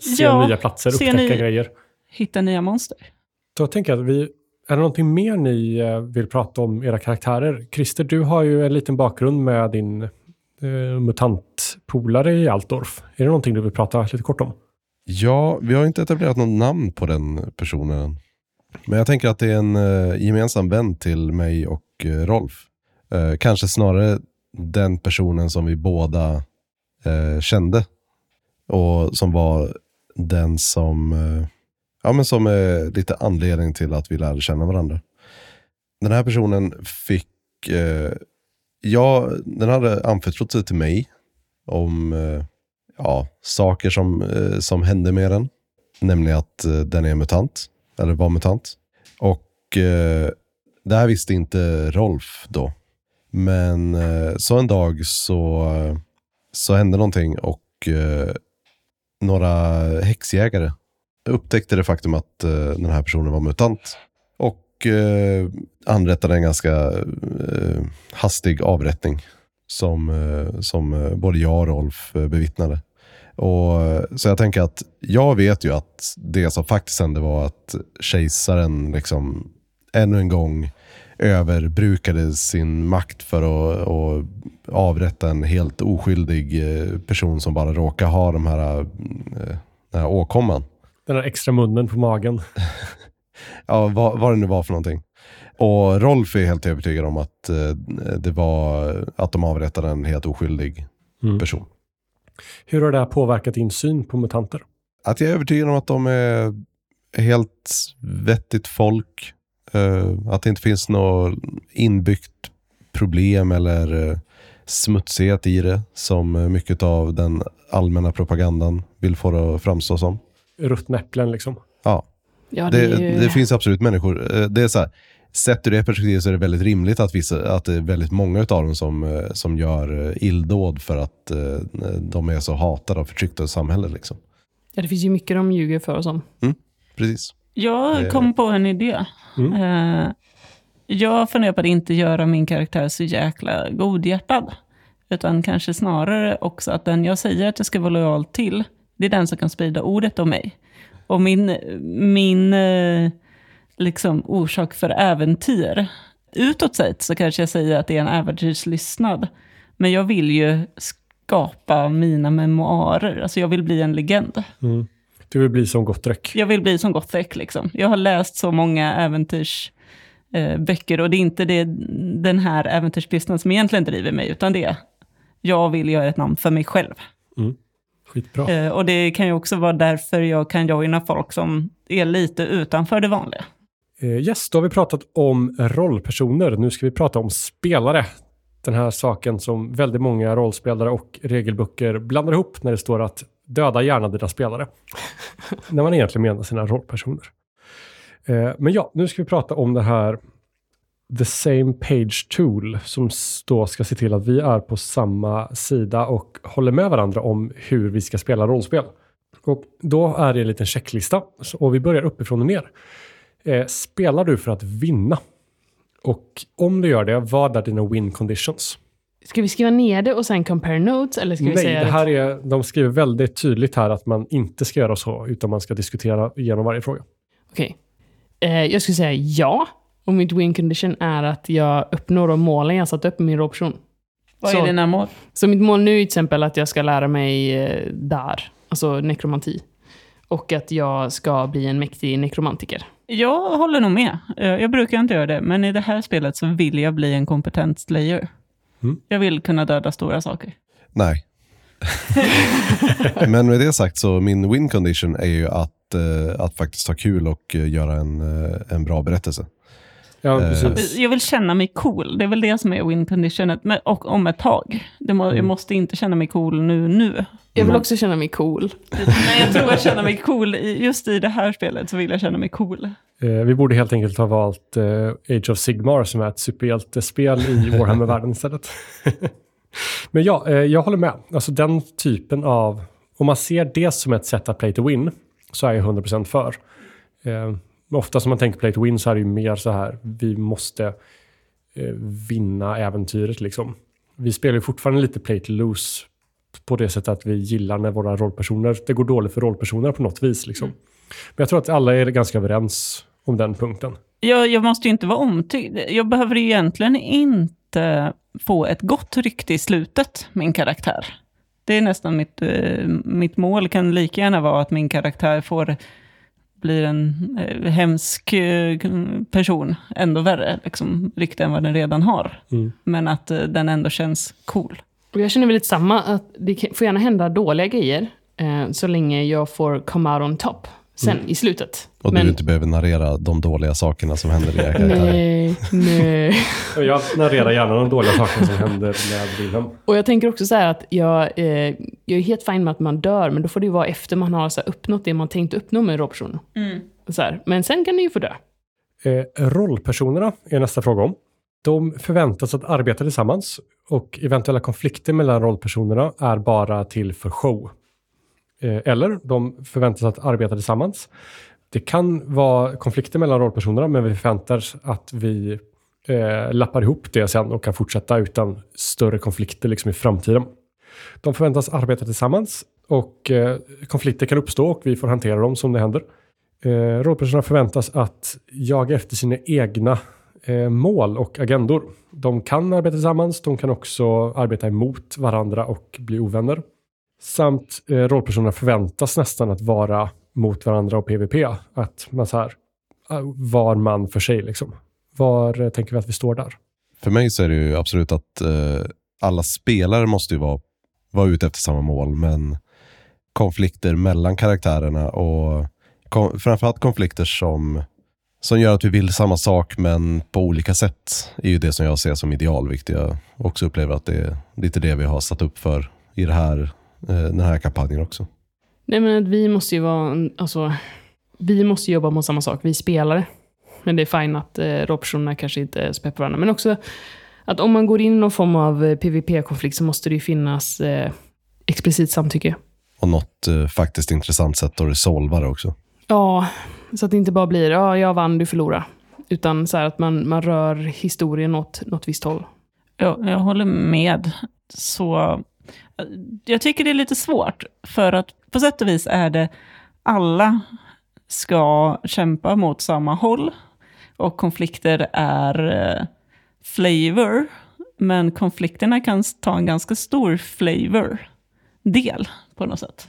Se Ja, nya platser, se upptäcka ny- grejer. Hitta nya monster. Då tänker jag att vi... Är det någonting mer ni eh, vill prata om era karaktärer? Christer, du har ju en liten bakgrund med din eh, mutantpolare i Altdorf. Är det någonting du vill prata lite kort om? Ja, vi har inte etablerat något namn på den personen. Men jag tänker att det är en eh, gemensam vän till mig och eh, Rolf. Eh, kanske snarare den personen som vi båda eh, kände. Och som var den som, eh, ja men som är lite anledning till att vi lärde känna varandra. Den här personen fick, eh, ja, den hade anförtrott sig till mig om eh, ja, saker som, eh, som hände med den. Nämligen att eh, den är mutant, eller var mutant. Och eh, det här visste inte Rolf då. Men eh, så en dag så, så hände någonting och eh, några häxjägare upptäckte det faktum att eh, den här personen var mutant. Och eh, anrättade en ganska eh, hastig avrättning som, eh, som eh, både jag och Rolf eh, bevittnade. Och, så jag tänker att jag vet ju att det som faktiskt hände var att kejsaren liksom ännu en gång överbrukade sin makt för att, att avrätta en helt oskyldig eh, person som bara råkar ha de här, eh, den här åkomman. Den här extra munnen på magen. Ja, vad, vad det nu var för någonting. Och Rolf är helt övertygad om att eh, det var att de avrättade en helt oskyldig Mm. person. Hur har det här påverkat din syn på mutanter? Att jag är övertygad om att de är helt vettigt folk. Eh, att det inte finns något inbyggt problem eller eh, smutsighet i det som eh, mycket av den allmänna propagandan vill få det att framstå som. Ruttna äpplen liksom. Ja, Ja, det, det, ju... det finns absolut människor. Det är så här, sett ur det perspektivet så är det väldigt rimligt att, vissa, att det är väldigt många av dem som, eh, som gör eh, illdåd för att eh, de är så hatade och förtryckta i samhället. Liksom. ja, det finns ju mycket de ljuger för oss om. Precis. Jag kom på en idé. Mm. Jag funderar på att inte göra min karaktär så jäkla godhjärtad. Utan kanske snarare också att den jag säger att jag ska vara lojal till, det är den som kan sprida ordet om mig. Och min, min eh, liksom orsak för äventyr, utåt sett så kanske jag säger att det är en äventyrslystnad. Men jag vill ju skapa mina memoarer, alltså jag vill bli en legend. Mm. Du vill bli som Gottrek. Jag vill bli som Gothek. Liksom. Jag har läst så många äventyrsböcker eh, och det är inte det, den här äventyrslistan som egentligen driver mig, utan det är jag vill göra ett namn för mig själv. Skitbra. Eh, och det kan ju också vara därför jag kan joina folk som är lite utanför det vanliga. Eh, Yes, då har vi pratat om rollpersoner. Nu ska vi prata om spelare. Den här saken som väldigt många rollspelare och regelböcker blandar ihop när det står att döda gärna dina spelare. när man egentligen menar sina rollpersoner. Eh, Men ja, nu ska vi prata om det här the same page tool som då ska se till att vi är på samma sida och håller med varandra om hur vi ska spela rollspel. Och då är det en liten checklista och vi börjar uppifrån och ner. Eh, spelar du för att vinna? Och om du gör det, vad är dina win conditions? Ska vi skriva ner det och sen compare notes? Eller ska vi Nej, säga det här är, de skriver väldigt tydligt här att man inte ska göra så, utan man ska diskutera igenom varje fråga. Okej. Eh, jag skulle säga ja. Och mitt win condition är att jag uppnår de målen jag satt upp i min rollperson. Vad Så- är dina mål? Så mitt mål nu är till exempel att jag ska lära mig eh, där, alltså nekromanti. Och att jag ska bli en mäktig nekromantiker. Jag håller nog med. Eh, Jag brukar inte göra det, men i det här spelet så vill jag bli en kompetent slayer. Mm. Jag vill kunna döda stora saker. Nej. Men med det sagt så min win condition är ju att, eh, att faktiskt ha kul och eh, göra en, en bra berättelse. Ja, Eh, precis. Jag vill känna mig cool. Det är väl det som är win conditionet. Men- Och om ett tag. Det må, Jag Mm. måste inte känna mig cool nu, nu. Jag vill Mm. också känna mig cool. Men jag tror jag känner mig cool. Just i det här spelet så vill jag känna mig cool. Eh, vi borde helt enkelt ha valt eh, Age of Sigmar som är ett superhjältespel i Warhammer-världen istället. Men ja, eh, jag håller med. Alltså den typen av... Om man ser det som ett sätt att play to win så är jag 100% för. Ofta som man tänker play to win så är det ju mer så här, vi måste eh, vinna äventyret liksom. Vi spelar ju fortfarande lite play to lose på det sättet att vi gillar när våra rollpersoner, det går dåligt för rollpersoner på något vis liksom. Men jag tror att alla är ganska överens om den punkten. Jag, jag måste ju inte vara omtyckt. Jag behöver ju egentligen inte få ett gott rykte i slutet, min karaktär. Det är nästan mitt, eh, mitt mål. kan lika gärna vara att min karaktär får blir en eh, hemsk eh, person, ändå värre liksom, rykte än vad den redan har. Mm. Men att eh, den ändå känns cool. Och jag känner väl lite samma, att det får gärna hända dåliga grejer, eh, så länge jag får come out on top sen i slutet. Och Men- du inte behöver narrera de dåliga sakerna som händer i era karaktärer. Nej, nej. Jag narrerar gärna de dåliga sakerna som händer med Wilhelm. Och jag tänker också så här att jag, eh, jag är helt fin med att man dör, men då får det ju vara efter man har så här, uppnått det man tänkte uppnå med rollpersonen. Så här. Men sen kan ni ju få dö. Eh, rollpersonerna är nästa fråga om. De förväntas att arbeta tillsammans och eventuella konflikter mellan rollpersonerna är bara till för show. Eh, eller de förväntas att arbeta tillsammans. Det kan vara konflikter mellan rollpersonerna men vi förväntar oss att vi eh, lappar ihop det sen och kan fortsätta utan större konflikter liksom i framtiden. De förväntas arbeta tillsammans och eh, konflikter kan uppstå och vi får hantera dem som det händer. Eh, rollpersonerna förväntas att jaga efter sina egna eh, mål och agendor. De kan arbeta tillsammans, de kan också arbeta emot varandra och bli ovänner. Samt eh, rollpersonerna förväntas nästan att vara mot varandra och PVP. Att man så här, ah, var man för sig liksom. Var eh, tänker vi att vi står där? För mig så är det ju absolut att eh, alla spelare måste ju vara, vara ute efter samma mål, men konflikter mellan karaktärerna och kom, framförallt konflikter som, som gör att vi vill samma sak men på olika sätt är ju det som jag ser som ideal, vilket jag också upplever att det är lite det vi har satt upp för i det här, den här kampanjen också. Nej men att vi måste ju vara, alltså, vi måste jobba mot samma sak, vi spelare. Men det är fint att eh, rollpersonerna kanske inte på varandra. Men också att om man går in i någon form av eh, PVP-konflikt så måste det ju finnas eh, explicit samtycke. Och något eh, faktiskt intressant sätt att resolva det också. Ja, så att det inte bara blir ja, jag vann, du förlorade. Utan så här att man, man rör historien åt något visst håll. Ja, jag håller med. Så jag tycker det är lite svårt, för att på sätt och vis är det alla ska kämpa mot samma håll och konflikter är eh, flavor, men konflikterna kan ta en ganska stor flavor-del på något sätt.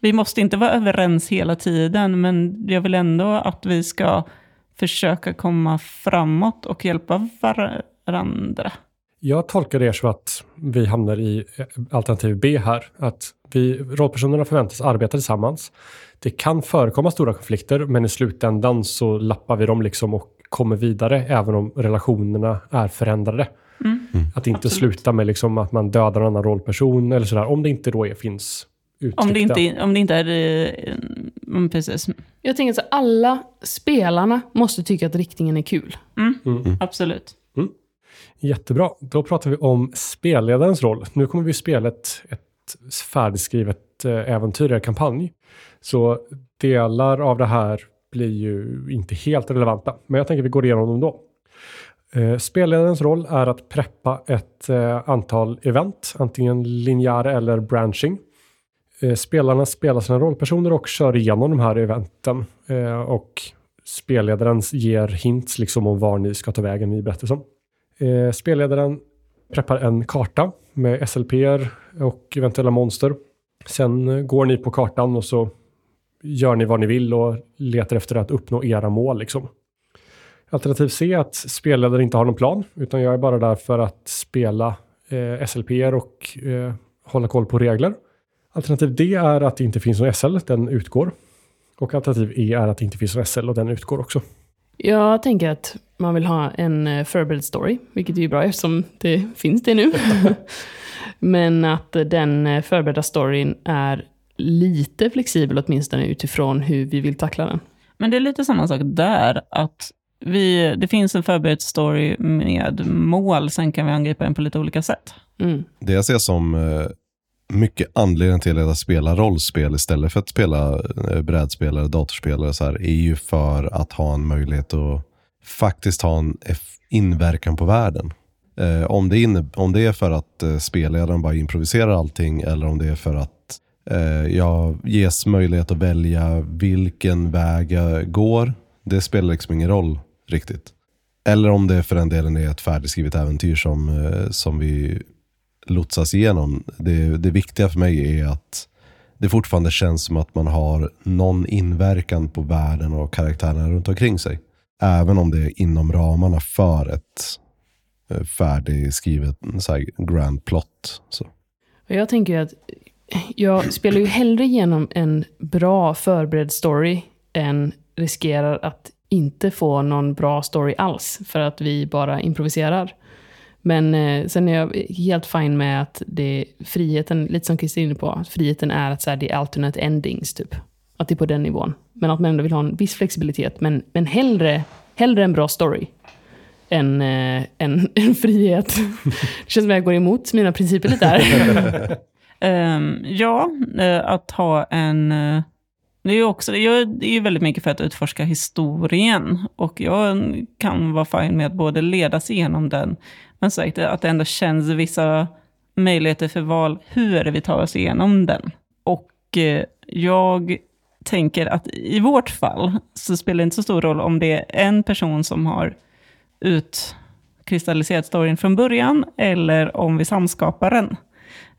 Vi måste inte vara överens hela tiden, men jag vill ändå att vi ska försöka komma framåt och hjälpa varandra. Jag tolkar det så att vi hamnar i eh, alternativ B här. Att vi, rollpersonerna förväntas arbeta tillsammans. Det kan förekomma stora konflikter, men i slutändan så lappar vi dem liksom och kommer vidare, även om relationerna är förändrade. Mm. Att inte Absolut. sluta med liksom att man dödar en annan rollperson eller sådär, om det inte då är, finns uttryckta. Om det inte, om det inte är, eh, Mm, precis. Jag tänker så alla spelarna måste tycka att riktningen är kul. Mm. Absolut. Jättebra. Då pratar vi om spelledarens roll. Nu kommer vi spela ett, ett färdigskrivet eh, äventyr eller kampanj. Så delar av det här blir ju inte helt relevanta. Men jag tänker vi går igenom dem då. Eh, spelledarens roll är att preppa ett eh, antal event, antingen linjära eller branching. Spelarna spelar sina rollpersoner och kör igenom de här eventen. Och spelledaren ger hints liksom om var ni ska ta vägen i berättelsen. Eh, spelledaren preppar en karta med SLPR och eventuella monster. Sen eh, går ni på kartan och så gör ni vad ni vill och letar efter att uppnå era mål. Liksom. Alternativ C är att spelledaren inte har någon plan, utan jag är bara där för att spela eh, SLPR och eh, hålla koll på regler. Alternativ D är att det inte finns någon SL, den utgår. Och alternativ E är att det inte finns någon SL och den utgår också. Jag tänker att man vill ha en eh, förberedd story, vilket är ju bra eftersom det finns det nu. Men att den eh, förberedda storyn är lite flexibel åtminstone utifrån hur vi vill tackla den. Men det är lite samma sak där, att vi, det finns en förberedd story med mål, sen kan vi angripa den på lite olika sätt. Mm. Det jag ser som eh, mycket anledningen till att spela rollspel istället för att spela brädspelare, brädspel eller datorspel eller så här, är ju för att ha en möjlighet att faktiskt ha en inverkan på världen. Eh, om, det inne, om det är för att eh, spelledaren bara improviserar allting eller om det är för att eh, jag ges möjlighet att välja vilken väg jag går. Det spelar liksom ingen roll riktigt. Eller om det för den delen är ett färdigskrivet äventyr som, eh, som vi lotsas igenom. Det, det viktiga för mig är att det fortfarande känns som att man har någon inverkan på världen och karaktärerna runt omkring sig. Även om det är inom ramarna för ett eh, färdigskrivet så här, grand plot. Så. Och jag tänker att jag spelar ju hellre igenom en bra förberedd story än riskerar att inte få någon bra story alls för att vi bara improviserar. Men eh, sen är jag helt fine med att det friheten, lite som Kristin är inne på, friheten är att så här, det är alternate endings typ. Att det är på den nivån. Men att man ändå vill ha en viss flexibilitet. Men, men hellre, hellre en bra story än eh, en, en frihet. Det känns som att jag går emot mina principer lite här. um, ja, eh, att ha en... Eh, det är också, jag är ju väldigt mycket för att utforska historien. Och jag kan vara fine med att både ledas igenom den, men sagt att det ändå känns vissa möjligheter för val, hur vi tar oss igenom den? Och eh, jag tänker att i vårt fall så spelar det inte så stor roll om det är en person som har utkristalliserat storyn från början, eller om vi samskapar den.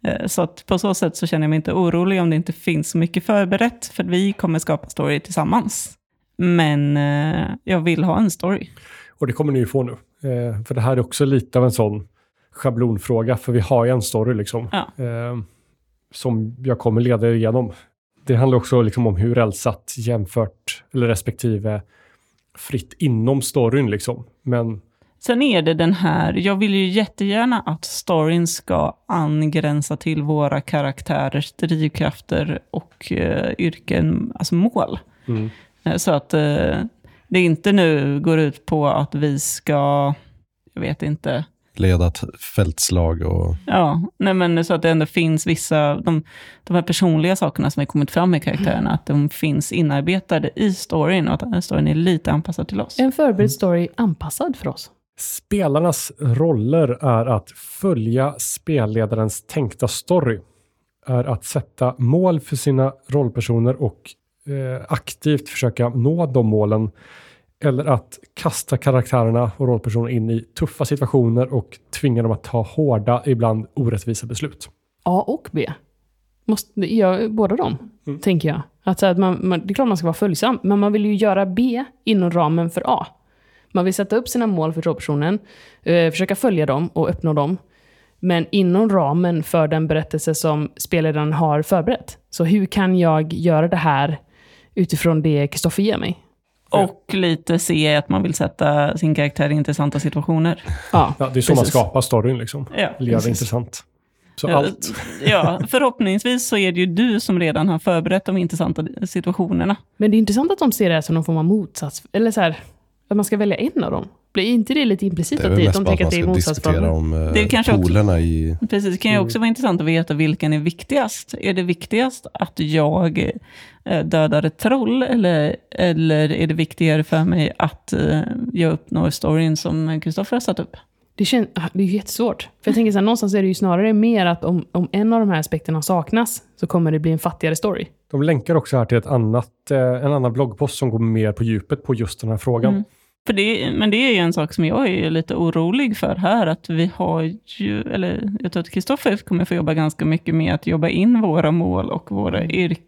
Eh, så att på så sätt så känner jag mig inte orolig om det inte finns så mycket förberett, för vi kommer skapa story tillsammans. Men eh, jag vill ha en story. Och det kommer ni ju få nu. Eh, för det här är också lite av en sån schablonfråga, för vi har ju en story liksom. Ja. Eh, som jag kommer leda er igenom. Det handlar också liksom om hur Elsatt jämfört, eller respektive fritt inom storyn liksom. Men Sen är det den här, jag vill ju jättegärna att storyn ska angränsa till våra karaktärers drivkrafter och eh, yrken, alltså mål. mm, Eh, Så att eh, det inte nu går ut på att vi ska, jag vet inte, Leda ett fältslag och Ja, nej men så att det ändå finns vissa, de, de här personliga sakerna som har kommit fram i karaktärerna, att de finns inarbetade i storyn och att storyn är lite anpassad till oss. En förberedd story anpassad för oss. Spelarnas roller är att följa spelledarens tänkta story. Är att sätta mål för sina rollpersoner och aktivt försöka nå de målen. Eller att kasta karaktärerna och rollpersonerna in i tuffa situationer och tvinga dem att ta hårda, ibland orättvisa beslut. A och B. Måste, ja, båda dem, Mm. tänker jag. Att, att man, man, det är klart man ska vara följsam, men man vill ju göra B inom ramen för A. Man vill sätta upp sina mål för rollpersonen, eh, försöka följa dem och uppnå dem. Men inom ramen för den berättelse som spelledaren har förberett. Så hur kan jag göra det här utifrån det Kristoffer ger mig? Och lite se att man vill sätta sin karaktär i intressanta situationer. Ja, Ja, det är så man precis. skapar storyn liksom. Ja, det intressant. Så Ja, allt. Ja, förhoppningsvis så är det ju du som redan har förberett de intressanta situationerna. Men det är intressant att de ser det här som någon form av motsats. Eller så här, att man ska välja en av dem. Blir inte det lite implicit Det är att det, de tänker att det är ska diskutera motsatsförhållanden? om Det är eh, kanske också- i... Precis, det kan ju också vara intressant att veta vilken är viktigast. Är det viktigast att jag eh, dödar ett troll eller, eller är det viktigare för mig att eh, jag uppnår storyn som Kristoffer har satt upp? Det, kän, ah, det är ju jättesvårt. För jag tänker så här, någonstans är det ju snarare mer att om, om en av de här aspekterna saknas så kommer det bli en fattigare story. De länkar också här till ett annat, eh, en annan bloggpost som går mer på djupet på just den här frågan. Mm. För det, men det är ju en sak som jag är lite orolig för här, att vi har ju, eller jag tror att Kristoffer kommer få jobba ganska mycket med att jobba in våra mål och våra yrken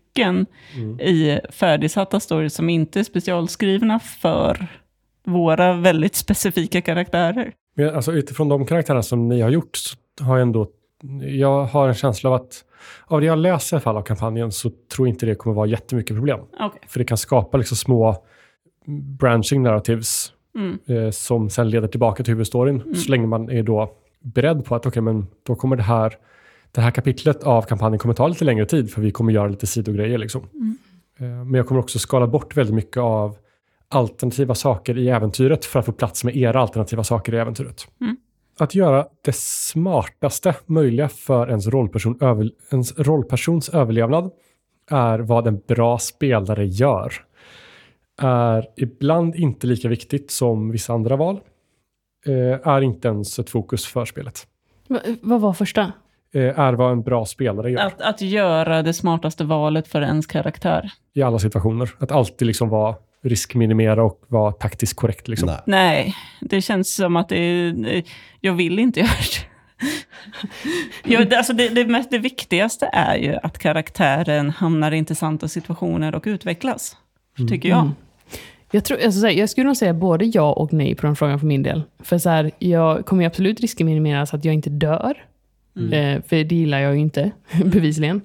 Mm. i färdigsatta stories som inte är specialskrivna för våra väldigt specifika karaktärer. Men alltså utifrån de karaktärerna som ni har gjort så har jag ändå, jag har en känsla av att av det jag läser i alla fall av kampanjen så tror jag inte det kommer vara jättemycket problem. Okej. För det kan skapa liksom små branching narratives Mm. eh, som sen leder tillbaka till huvudstoryn. Så länge man är då beredd på att okej, men då kommer det här, det här kapitlet av kampanjen kommer ta lite längre tid för vi kommer göra lite sidogrejer. Liksom. Eh, men jag kommer också skala bort väldigt mycket av alternativa saker i äventyret för att få plats med era alternativa saker i äventyret. Mm. Att göra det smartaste möjliga för ens, rollperson, över, ens rollpersons överlevnad är vad en bra spelare gör. Är ibland inte lika viktigt som vissa andra val. Eh, är inte ens ett fokus för spelet. Va, vad var första? Eh, är vad en bra spelare gör Att, att göra det smartaste valet för ens karaktär. i alla situationer. Att alltid liksom vara riskminimera och vara taktiskt korrekt. Liksom. Nej. Nej, det känns som att det är, jag vill inte göra det. Jag, alltså det, det, mest, det viktigaste är ju att karaktären hamnar i intressanta situationer och utvecklas. Tycker jag. Mm. Jag, tror, alltså så här, jag skulle nog säga både ja och nej på den frågan för min del. För så här, jag kommer ju absolut riskminimera så att jag inte dör. Eh, för det gillar jag ju inte, bevisligen.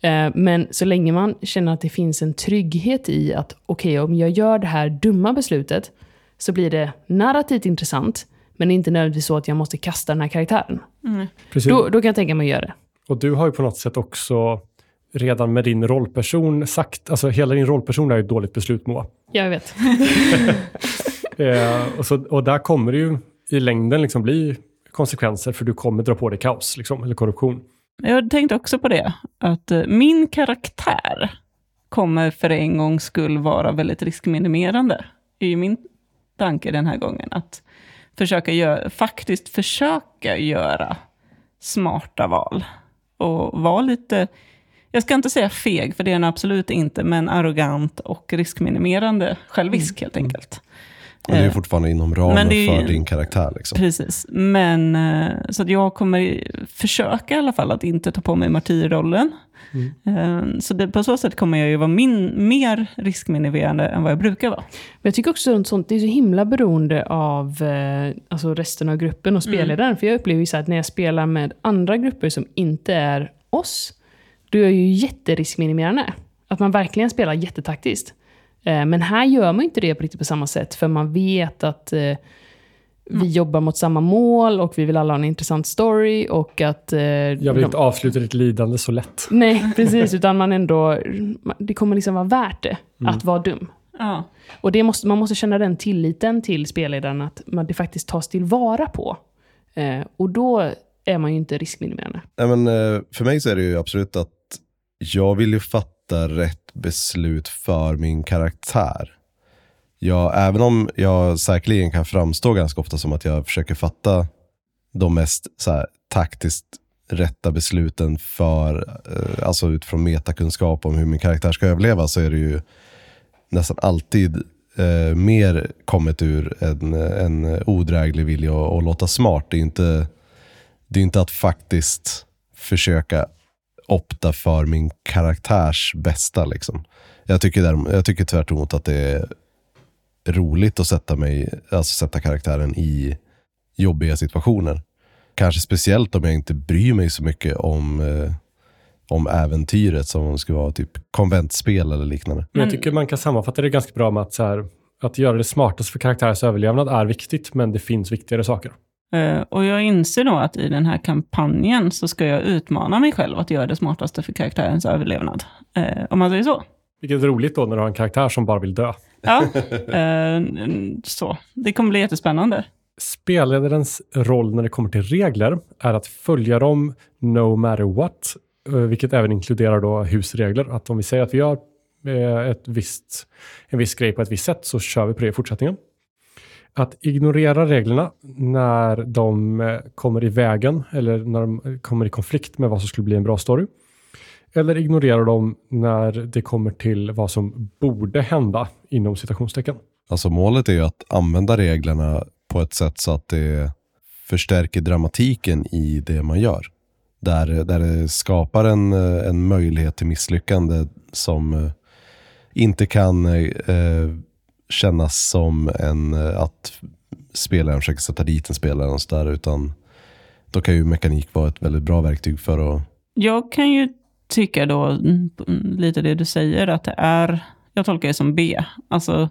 Eh, men så länge man känner att det finns en trygghet i att okej, om jag gör det här dumma beslutet så blir det narrativt intressant, men det är inte nödvändigtvis så att jag måste kasta den här karaktären. Mm. Precis. Då, då kan jag tänka mig att göra det. Och du har ju på något sätt också redan med din rollperson sagt, alltså hela din rollperson är ju ett dåligt beslut Moa. Ja, jag vet. Eh, och, så, och där kommer det ju i längden liksom bli konsekvenser för du kommer dra på dig kaos liksom, eller korruption. Jag tänkte också på det, att eh, min karaktär kommer för en gångs skull vara väldigt riskminimerande. Det är ju min tanke den här gången. Att försöka göra, faktiskt försöka göra smarta val. Och vara lite, jag ska inte säga feg, för det är den absolut inte, men arrogant och riskminimerande självisk helt enkelt. Och det är Eh, fortfarande inom ramen ju- för din karaktär. Liksom. Precis, men eh, så jag kommer försöka i alla fall att inte ta på mig martyrrollen. Eh, Så det, på så sätt kommer jag ju vara min, mer riskminimerande än vad jag brukar vara. Men jag tycker också att sånt, det är så himla beroende av alltså resten av gruppen och spelledaren. För jag upplever ju så att när jag spelar med andra grupper som inte är oss, då är ju jätteriskminimerande. Att man verkligen spelar jättetaktiskt. Eh, men här gör man inte det på riktigt på samma sätt, för man vet att eh, vi jobbar mot samma mål och vi vill alla ha en intressant story och att... Eh, Jag vill inte avsluta ditt lidande så lätt. Nej, precis. Utan man ändå... Det kommer liksom vara värt det att vara dum. Ja. Och det måste, man måste känna den tilliten till spelledaren att man, det faktiskt tas tillvara på. Eh, och då är man ju inte riskminimerande. Nej, men, eh, för mig så är det ju absolut att jag vill ju fatta rätt beslut för min karaktär. Jag, även om jag säkerligen kan framstå ganska ofta som att jag försöker fatta de mest så här, taktiskt rätta besluten för, eh, alltså utifrån metakunskap om hur min karaktär ska överleva så är det ju nästan alltid eh, mer kommit ur en, en odräglig vilja att, att låta smart. Det är inte det är inte att faktiskt försöka opta för min karaktärs bästa. Liksom. Jag, tycker där, jag tycker tvärt emot att det är roligt att sätta, mig, alltså sätta karaktären i jobbiga situationer. Kanske speciellt om jag inte bryr mig så mycket om, eh, om äventyret som om det skulle vara typ konventspel eller liknande. Men jag tycker man kan sammanfatta det ganska bra med att, så här, att göra det smartaste för karaktärens överlevnad är viktigt, men det finns viktigare saker. Eh, och jag inser då att i den här kampanjen så ska jag utmana mig själv att göra det smartaste för karaktärens överlevnad. Eh, om man säger så. Vilket är roligt då när du har en karaktär som bara vill dö. Ja, eh, så. Det kommer bli jättespännande. Spelledarens roll när det kommer till regler är att följa dem no matter what, vilket även inkluderar då husregler. Att om vi säger att vi gör ett visst, en viss grej på ett visst sätt så kör vi på det i fortsättningen. Att ignorera reglerna när de eh, kommer i vägen eller när de eh, kommer i konflikt med vad som skulle bli en bra story. Eller ignorera dem när det kommer till vad som borde hända inom citationstecken. Alltså målet är ju att använda reglerna på ett sätt så att det förstärker dramatiken i det man gör. Där, där det skapar en, eh, en möjlighet till misslyckande som inte kan eh, kännas som en, eh, att spelaren försöker sätta dit en spelare och så där, utan då kan ju mekanik vara ett väldigt bra verktyg för att... Jag kan ju tycka då, mm, lite det du säger, att det är, jag tolkar det som B. Alltså,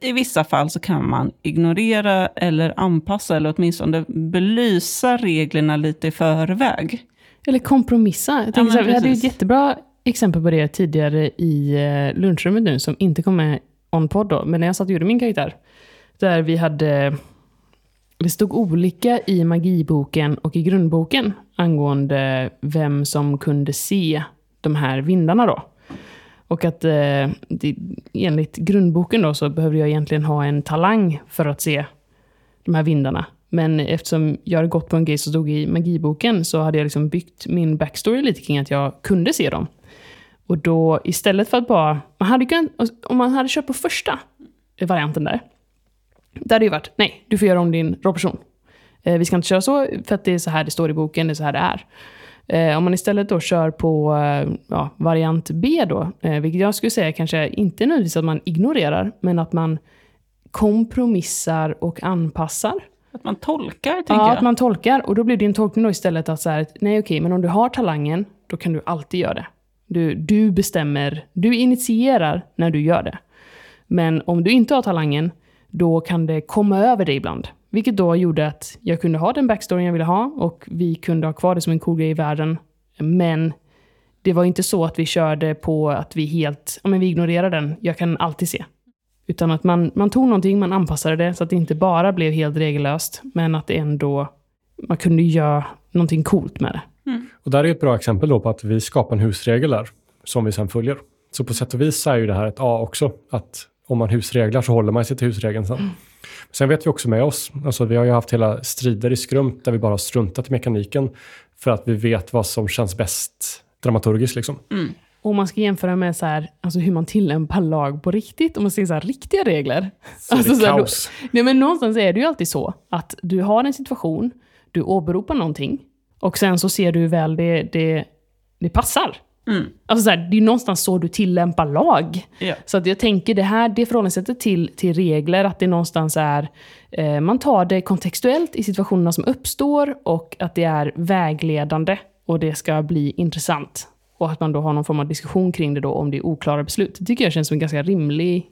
i vissa fall så kan man ignorera eller anpassa eller åtminstone belysa reglerna lite i förväg. Eller kompromissa. Jag så här, vi hade ju ett jättebra exempel på det tidigare i eh, lunchrummet nu, som inte kom med on-podd då, men när jag satt och gjorde min karaktär. Där vi hade... Det stod olika i magiboken och i grundboken angående vem som kunde se de här vindarna då. Och att eh, det, enligt grundboken då så behövde jag egentligen ha en talang för att se de här vindarna. Men eftersom jag hade gått på en grej som stod i magiboken så hade jag liksom byggt min backstory lite kring att jag kunde se dem. Och då istället för att bara... Man hade kunnat, om man hade kört på första varianten där. Där hade det ju varit, nej, du får göra om din rollperson. Eh, vi ska inte köra så, för att det är så här det står i boken, det är så här det är. Eh, om man istället då kör på eh, ja, variant B då, eh, vilket jag skulle säga kanske inte nödvändigtvis att man ignorerar, men att man kompromissar och anpassar. Att man tolkar, tänker Ja, jag. att man tolkar. Och då blir din tolkning då istället att så här, nej okej, men om du har talangen, då kan du alltid göra det. Du, du bestämmer, du initierar när du gör det. Men om du inte har talangen, då kan det komma över dig ibland. Vilket då gjorde att jag kunde ha den backstoryn jag ville ha och vi kunde ha kvar det som en cool grej i världen. Men det var inte så att vi körde på att vi helt, ja men vi ignorerar den, jag kan alltid se. Utan att man, man tog någonting, man anpassade det så att det inte bara blev helt regellöst, men att det ändå, man kunde göra någonting coolt med det. Och där är ett bra exempel då på att vi skapar en husregel där som vi sen följer. Så på sätt och vis är ju det här ett A också, att om man husreglar så håller man sig till husregeln sen. Sen vet vi också med oss, alltså vi har ju haft hela strider i skrumt där vi bara har struntat i mekaniken för att vi vet vad som känns bäst dramaturgiskt liksom. Och om man ska jämföra med så här, alltså hur man tillämpar lag på riktigt, om man ser så här riktiga regler. Så Alltså det så är här, då- kaos. Nej, men någonstans är det ju alltid så att du har en situation, du åberopar någonting och sen så ser du hur väl det, det, det passar. Mm. Alltså så här, det är någonstans så du tillämpar lag. Ja. Så att jag tänker det här, det förhållningssättet till, till regler, att det någonstans är, eh, man tar det kontextuellt i situationerna som uppstår och att det är vägledande och det ska bli intressant. Och att man då har någon form av diskussion kring det då om det är oklara beslut. Det tycker jag känns som en ganska rimlig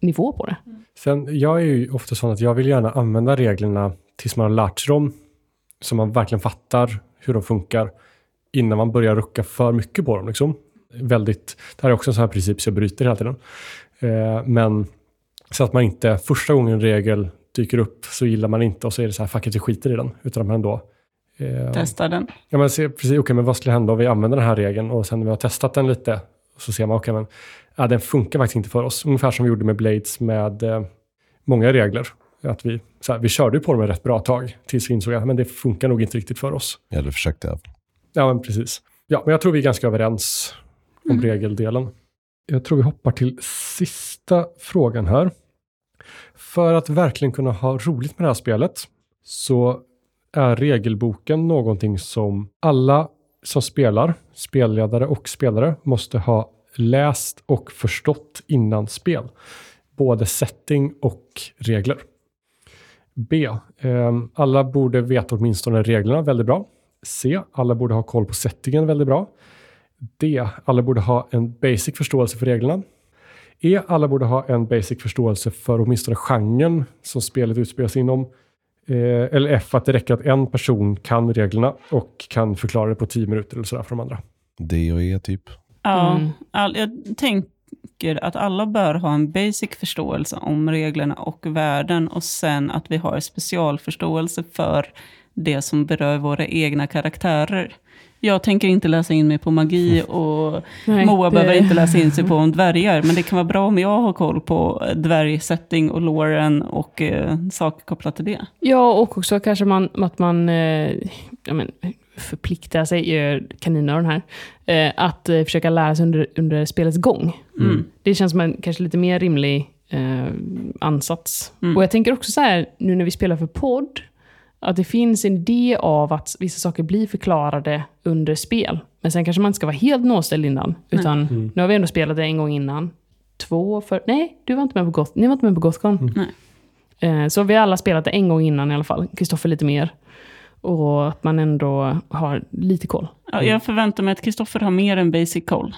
nivå på det. Sen, jag är ju ofta sån att jag vill gärna använda reglerna tills man har lärt sig dem. Så man verkligen fattar hur de funkar innan man börjar rucka för mycket på dem. Liksom. Väldigt, det här är också en sån här princip så jag bryter hela tiden. Eh, men så att man inte första gången en regel dyker upp så gillar man inte och så är det så här, fuck it, vi skiter i den. Utan att man ändå eh, Testa den. Ja, men se, precis, okej, men vad skulle hända om vi använder den här regeln och sen när vi har testat den lite så ser man, okej, men ja, den funkar faktiskt inte för oss. Ungefär som vi gjorde med Blades med eh, många regler. Att vi, så här, vi körde på dem ett rätt bra tag tills vi insåg att men det funkar nog inte riktigt för oss. Eller försökte jag. Ja, men precis. Ja, men jag tror vi är ganska överens om regeldelen. Jag tror vi hoppar till sista frågan här. För att verkligen kunna ha roligt med det här spelet så är regelboken någonting som alla som spelar, spelledare och spelare, måste ha läst och förstått innan spel. Både setting och regler. B. Eh, alla borde veta åtminstone reglerna väldigt bra. C. Alla borde ha koll på settingen väldigt bra. D. Alla borde ha en basic förståelse för reglerna. E. Alla borde ha en basic förståelse för åtminstone genren som spelet utspelar sig inom. Eh, eller F, att det räcker att en person kan reglerna och kan förklara det på tio minuter eller sådär för de andra. D och E typ. Ja, Mm. all, jag tänker att alla bör ha en basic förståelse om reglerna och världen och sen att vi har specialförståelse för det som berör våra egna karaktärer. Jag tänker inte läsa in mig på magi och Nej, Moa det- behöver inte läsa in sig på om dvärgar, men det kan vara bra om jag har koll på dvärgsetting och loren och eh, saker kopplat till det. Ja, och också kanske man, att man eh, ja, men, förpliktar sig, gör kaninöron här, eh, att eh, försöka lära sig under, under spelets gång. Mm. Det känns som en kanske lite mer rimlig eh, ansats. Mm. Och jag tänker också så här, nu när vi spelar för podd, att det finns en idé av att vissa saker blir förklarade under spel. Men sen kanske man inte ska vara helt nåställd innan. Utan Mm. nu har vi ändå spelat det en gång innan. Två för... Nej, du var inte med på Goth, ni var inte med på Gothcon. Nej. Eh, så vi har alla spelat det en gång innan i alla fall. Kristoffer lite mer. Och att man ändå har lite koll. Ja, jag förväntar mig att Kristoffer har mer än basic koll.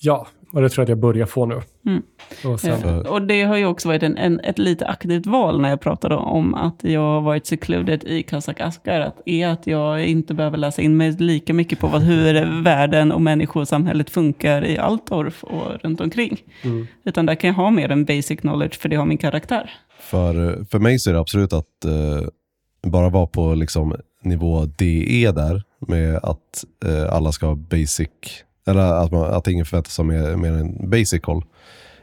Ja, och det tror jag att jag börjar få nu. Mm. Och sen, För- Och det har ju också varit en, en, ett lite aktivt val när jag pratade om att jag har varit secluded i Kazak Askar. Att, är att jag inte behöver läsa in mig lika mycket på vad, hur världen och människosamhället funkar i Altorf och runt omkring. mm. Utan där kan jag ha mer än basic knowledge för det har min karaktär. För, för mig så är det absolut att eh, bara vara på liksom, nivå DE där med att eh, alla ska ha basic, eller att, man, att ingen förväntar sig mer, mer än basic koll.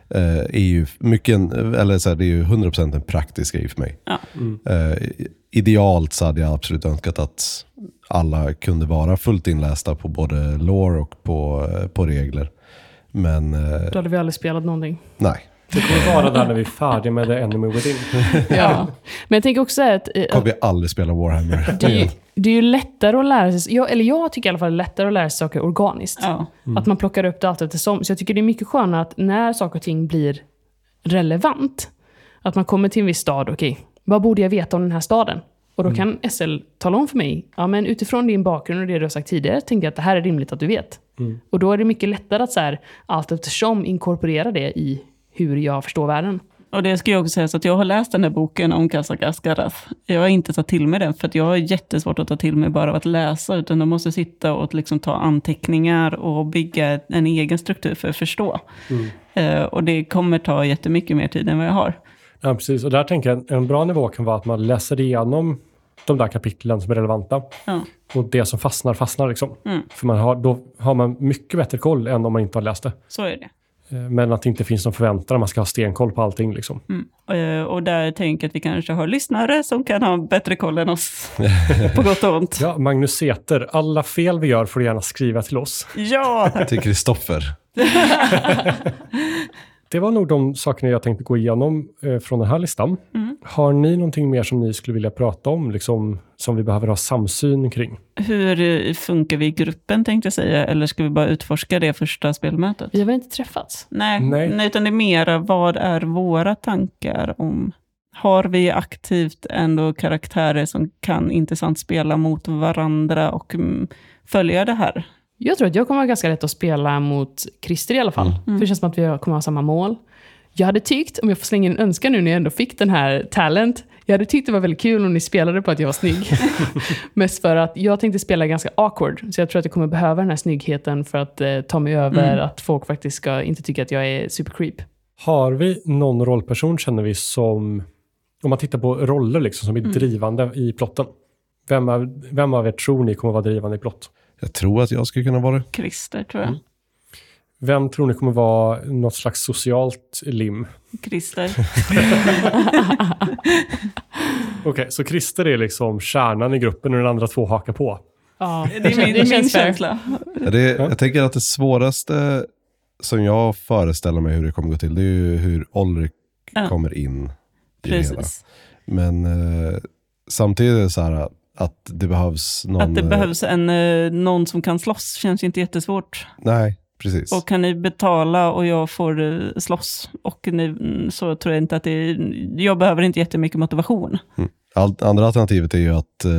Eh, är ju mycket, en, eller så här, det är ju 100% en praktisk grej för mig. Ja. Mm. Eh, idealt så hade jag absolut önskat att alla kunde vara fullt inlästa på både lore och på, eh, på regler. Men eh, Då hade vi aldrig spelat någonting. nej, Det kommer vara där när vi är färdiga med The Enemy Within. Ja. Men jag tänker också att, eh, kommer vi aldrig spela Warhammer. det, är det är ju lättare att lära sig, jag, eller jag tycker i alla fall det är lättare att lära sig saker organiskt. Ja. Att man plockar upp det allt eftersom. Så jag tycker det är mycket skönare att när saker och ting blir relevant, att man kommer till en viss stad, okej, vad borde jag veta om den här staden? Och då kan SL tala om för mig, ja men utifrån din bakgrund och det du har sagt tidigare, tänker jag att det här är rimligt att du vet. Mm. Och då är det mycket lättare att så här, allt eftersom inkorporera det i hur jag förstår världen. Och det ska jag också säga, så att jag har läst den här boken om Kazak Askarath. Jag har inte tagit till mig den, för att jag har jättesvårt att ta till mig bara av att läsa, utan jag måste sitta och liksom ta anteckningar och bygga en egen struktur för att förstå. Mm. Eh, och det kommer ta jättemycket mer tid än vad jag har. Ja, precis. Och där tänker jag en bra nivå kan vara att man läser igenom de där kapitlen som är relevanta. Ja. Och det som fastnar, fastnar liksom. Mm. För man har, då har man mycket bättre koll än om man inte har läst det. Så är det. Eh, Men att det inte finns någon förväntan, man ska ha stenkoll på allting liksom. Mm. Eh, och där tänker jag att vi kanske har lyssnare som kan ha bättre koll än oss. på gott och ont. Ja, Magnus Säter, alla fel vi gör får du gärna skriva till oss. Ja. Till Kristoffer. Det var nog de sakerna jag tänkte gå igenom eh, från den här listan. Mm. Har ni någonting mer som ni skulle vilja prata om, liksom, som vi behöver ha samsyn kring? Hur eh, funkar vi i gruppen tänkte jag säga, eller ska vi bara utforska det första spelmötet? Vi har väl inte träffats? Nej, Nej. nej. utan det är mera vad är våra tankar om... Har vi aktivt ändå karaktärer som kan intressant spela mot varandra och mm, följa det här? Jag tror att jag kommer vara ganska lätt att spela mot Christer i alla fall. För det känns som att vi kommer ha samma mål. Jag hade tyckt, om jag får slänga in en önskan nu när jag ändå fick den här talent, jag hade tyckt det var väldigt kul om ni spelade på att jag var snygg. Mest för att jag tänkte spela ganska awkward, så jag tror att jag kommer behöva den här snyggheten för att eh, ta mig över Mm. att folk faktiskt ska inte tycka att jag är supercreep. Har vi någon rollperson känner vi som, om man tittar på roller liksom, som är drivande i plotten? Vem av, vem av er tror ni kommer vara drivande i plott? Jag tror att jag skulle kunna vara det. Christer, tror jag. Mm. Vem tror ni kommer vara något slags socialt lim? Christer. Okej, så Christer är liksom kärnan i gruppen och den andra två hakar på. Ja, Det är min, det är min känsla. Ja, Det, jag tänker att det svåraste som jag föreställer mig hur det kommer gå till, det är ju hur Olrik Ja. kommer in i det hela. Precis. Men eh, samtidigt är det så här att det behövs någon... Att det eh, behövs en, eh, någon som kan slåss känns inte jättesvårt. Nej, precis. Och kan ni betala och jag får eh, slåss och ni, mm, så tror jag inte att det är, jag behöver inte jättemycket motivation. All, andra alternativet är ju att eh,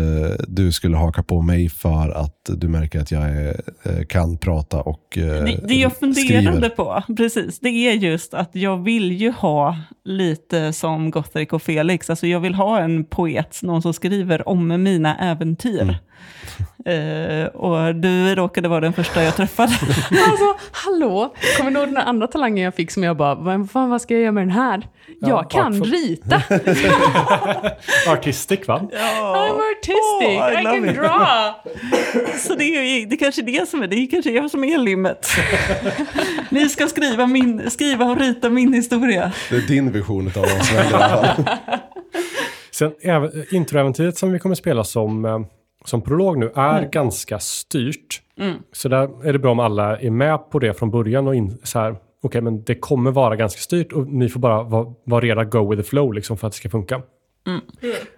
du skulle haka på mig för att du märker att jag är, eh, kan prata och eh, Det, det jag funderade skriver. på, precis, det är just att jag vill ju ha lite som Gothric och Felix. Alltså jag vill ha en poet, någon som skriver om mina äventyr. Mm. Eh, och du råkade vara den första jag träffade. Alltså, hallå! Kommer du ihåg den andra talangen jag fick som jag bara, vad, fan, vad ska jag göra med den här? jag kan artful. rita! Artistic va? I'm artistic, Åh, I I, can it. draw! Så det är, det är kanske det som är, det är kanske jag som är limmet. Ni ska skriva, min, skriva och rita min historia. Det är din vision av vad som händer i alla fall. Sen även- introäventyret som vi kommer spela som, eh, som prolog nu är ganska styrt. Så där är det bra om alla är med på det från början och in, så här, okej men det kommer vara ganska styrt och ni får bara vara, vara redo go with the flow liksom för att det ska funka.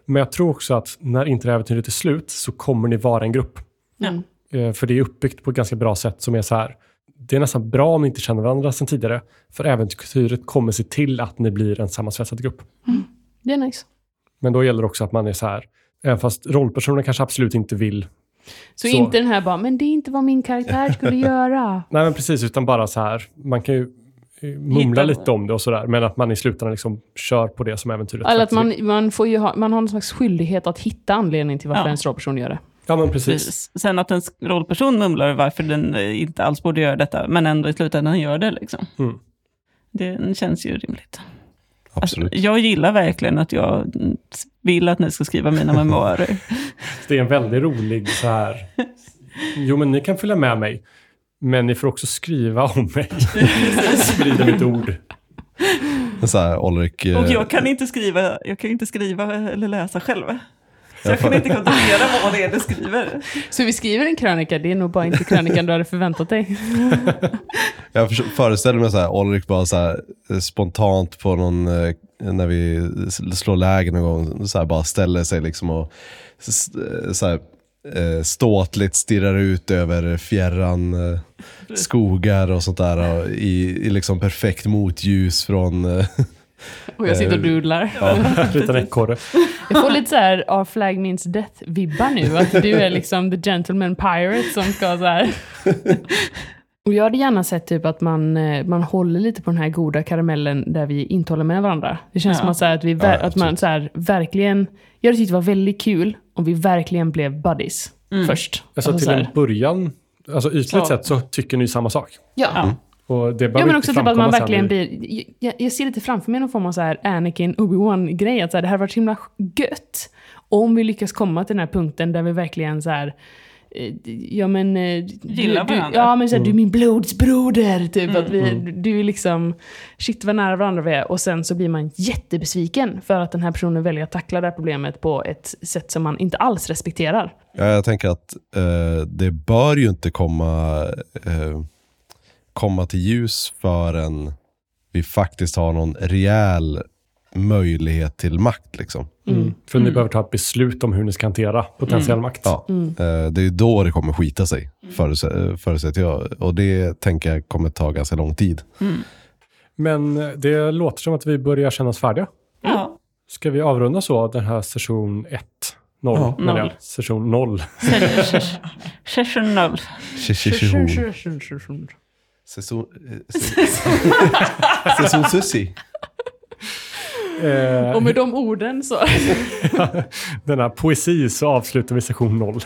Men jag tror också att när introäventyret är slut så kommer ni vara en grupp. Eh, För det är uppbyggt på ett ganska bra sätt som är så här. Det är nästan bra om ni inte känner varandra sedan tidigare. För äventyret kommer se till att ni blir en sammansvetsad grupp. Det är nice. Men då gäller det också att man är så här. Även fast rollpersonen kanske absolut inte vill. Så, Så. inte den här bara, men det är inte vad min karaktär skulle göra. Nej men precis, utan bara så här. Man kan ju eh, mumla lite om det och sådär. Men att man i slutändan liksom kör på det som äventyret Eller att man, man, får ju ha, man har en slags skyldighet att hitta anledning till varför Ja. ens rollperson gör det. Ja men precis. Precis. Sen att en rollperson mumlar varför den eh, inte alls borde göra detta, men ändå i slutändan gör det. Liksom. Mm. Det känns ju rimligt. Absolut. Alltså, jag gillar verkligen att jag mm, vill att ni ska skriva mina memoarer. Det är en väldigt rolig så här. Jo men ni kan följa med mig. Men ni får också skriva om mig. Sprida mitt ord. Så här, Ulrik, eh, Och jag kan inte skriva, jag kan inte skriva eller läsa själv. Så jag kan inte kontrollera vad det är du skriver. Så vi skriver en krönika, det är nog bara inte krönikan du hade förväntat dig. Jag föreställer mig så här, Ulrik bara så här, eh, spontant på någon, eh, när vi slår läger någon gång, så här, bara ställer sig liksom och så här, eh, ståtligt stirrar ut över fjärran skogar och sånt där och i, i liksom perfekt motljus från Och jag sitter och doodlar. Liten ekorre. Jag får lite så här av Flag Means Death-vibbar nu. Att du är liksom the gentleman pirate som ska så här... Och jag hade gärna sett typ att man, eh, man håller lite på den här goda karamellen där vi inte håller med varandra. Det känns Ja. som att, så här, att, vi, Ja, att man så här, verkligen... Jag hade tyckt det var väldigt kul om vi verkligen blev buddies först. Alltså, Alltså, till en början, alltså ytligt Ja. sett så tycker ni samma sak. Ja. Ja. Och det Ja, men också typ att man verkligen blir... Jag, jag ser lite framför mig någon form av så här Anakin, Obi-Wan-grej. Att så här, det här varit så himla gött om vi lyckas komma till den här punkten där vi verkligen så här... eh, Ja men... eh, Du, Gillar du, varandra. ja men så här, du är min blodsbroder. Typ Mm. att vi, du är liksom... Shit vad nära varandra vi är. Och sen så blir man jättebesviken för att den här personen väljer att tackla det här problemet på ett sätt som man inte alls respekterar. Ja, jag tänker att eh, det bör ju inte komma, eh, komma till ljus förrän vi faktiskt har någon rejäl möjlighet till makt. Liksom. Mm. För ni behöver ta ett beslut om hur ni ska hantera potentiell makt. Ja, eh, det är ju då det kommer skita sig, förutsätter, eh, förutsätter jag. Och det tänker jag kommer ta ganska lång tid. Men det låter som att vi börjar känna oss färdiga. Ja. Ska vi avrunda så den här session 1? 0, Ja. menar jag. Noll. Session 0. Session noll. Säsong Säsong Sussi. Och med de orden så... denna poesi så avslutar vi session 0.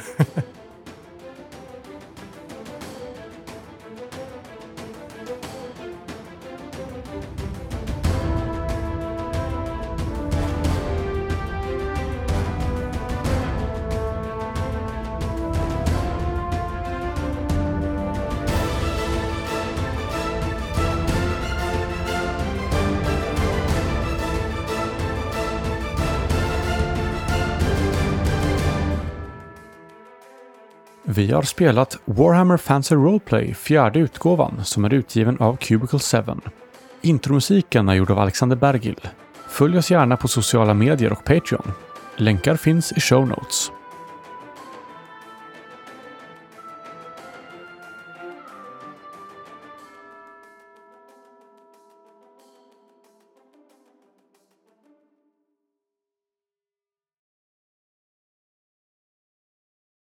Vi har spelat Warhammer Fantasy Roleplay, fjärde utgåvan, som är utgiven av Cubicle 7. Intromusiken är gjord av Alexander Bergil. Följ oss gärna på sociala medier och Patreon. Länkar finns i show notes.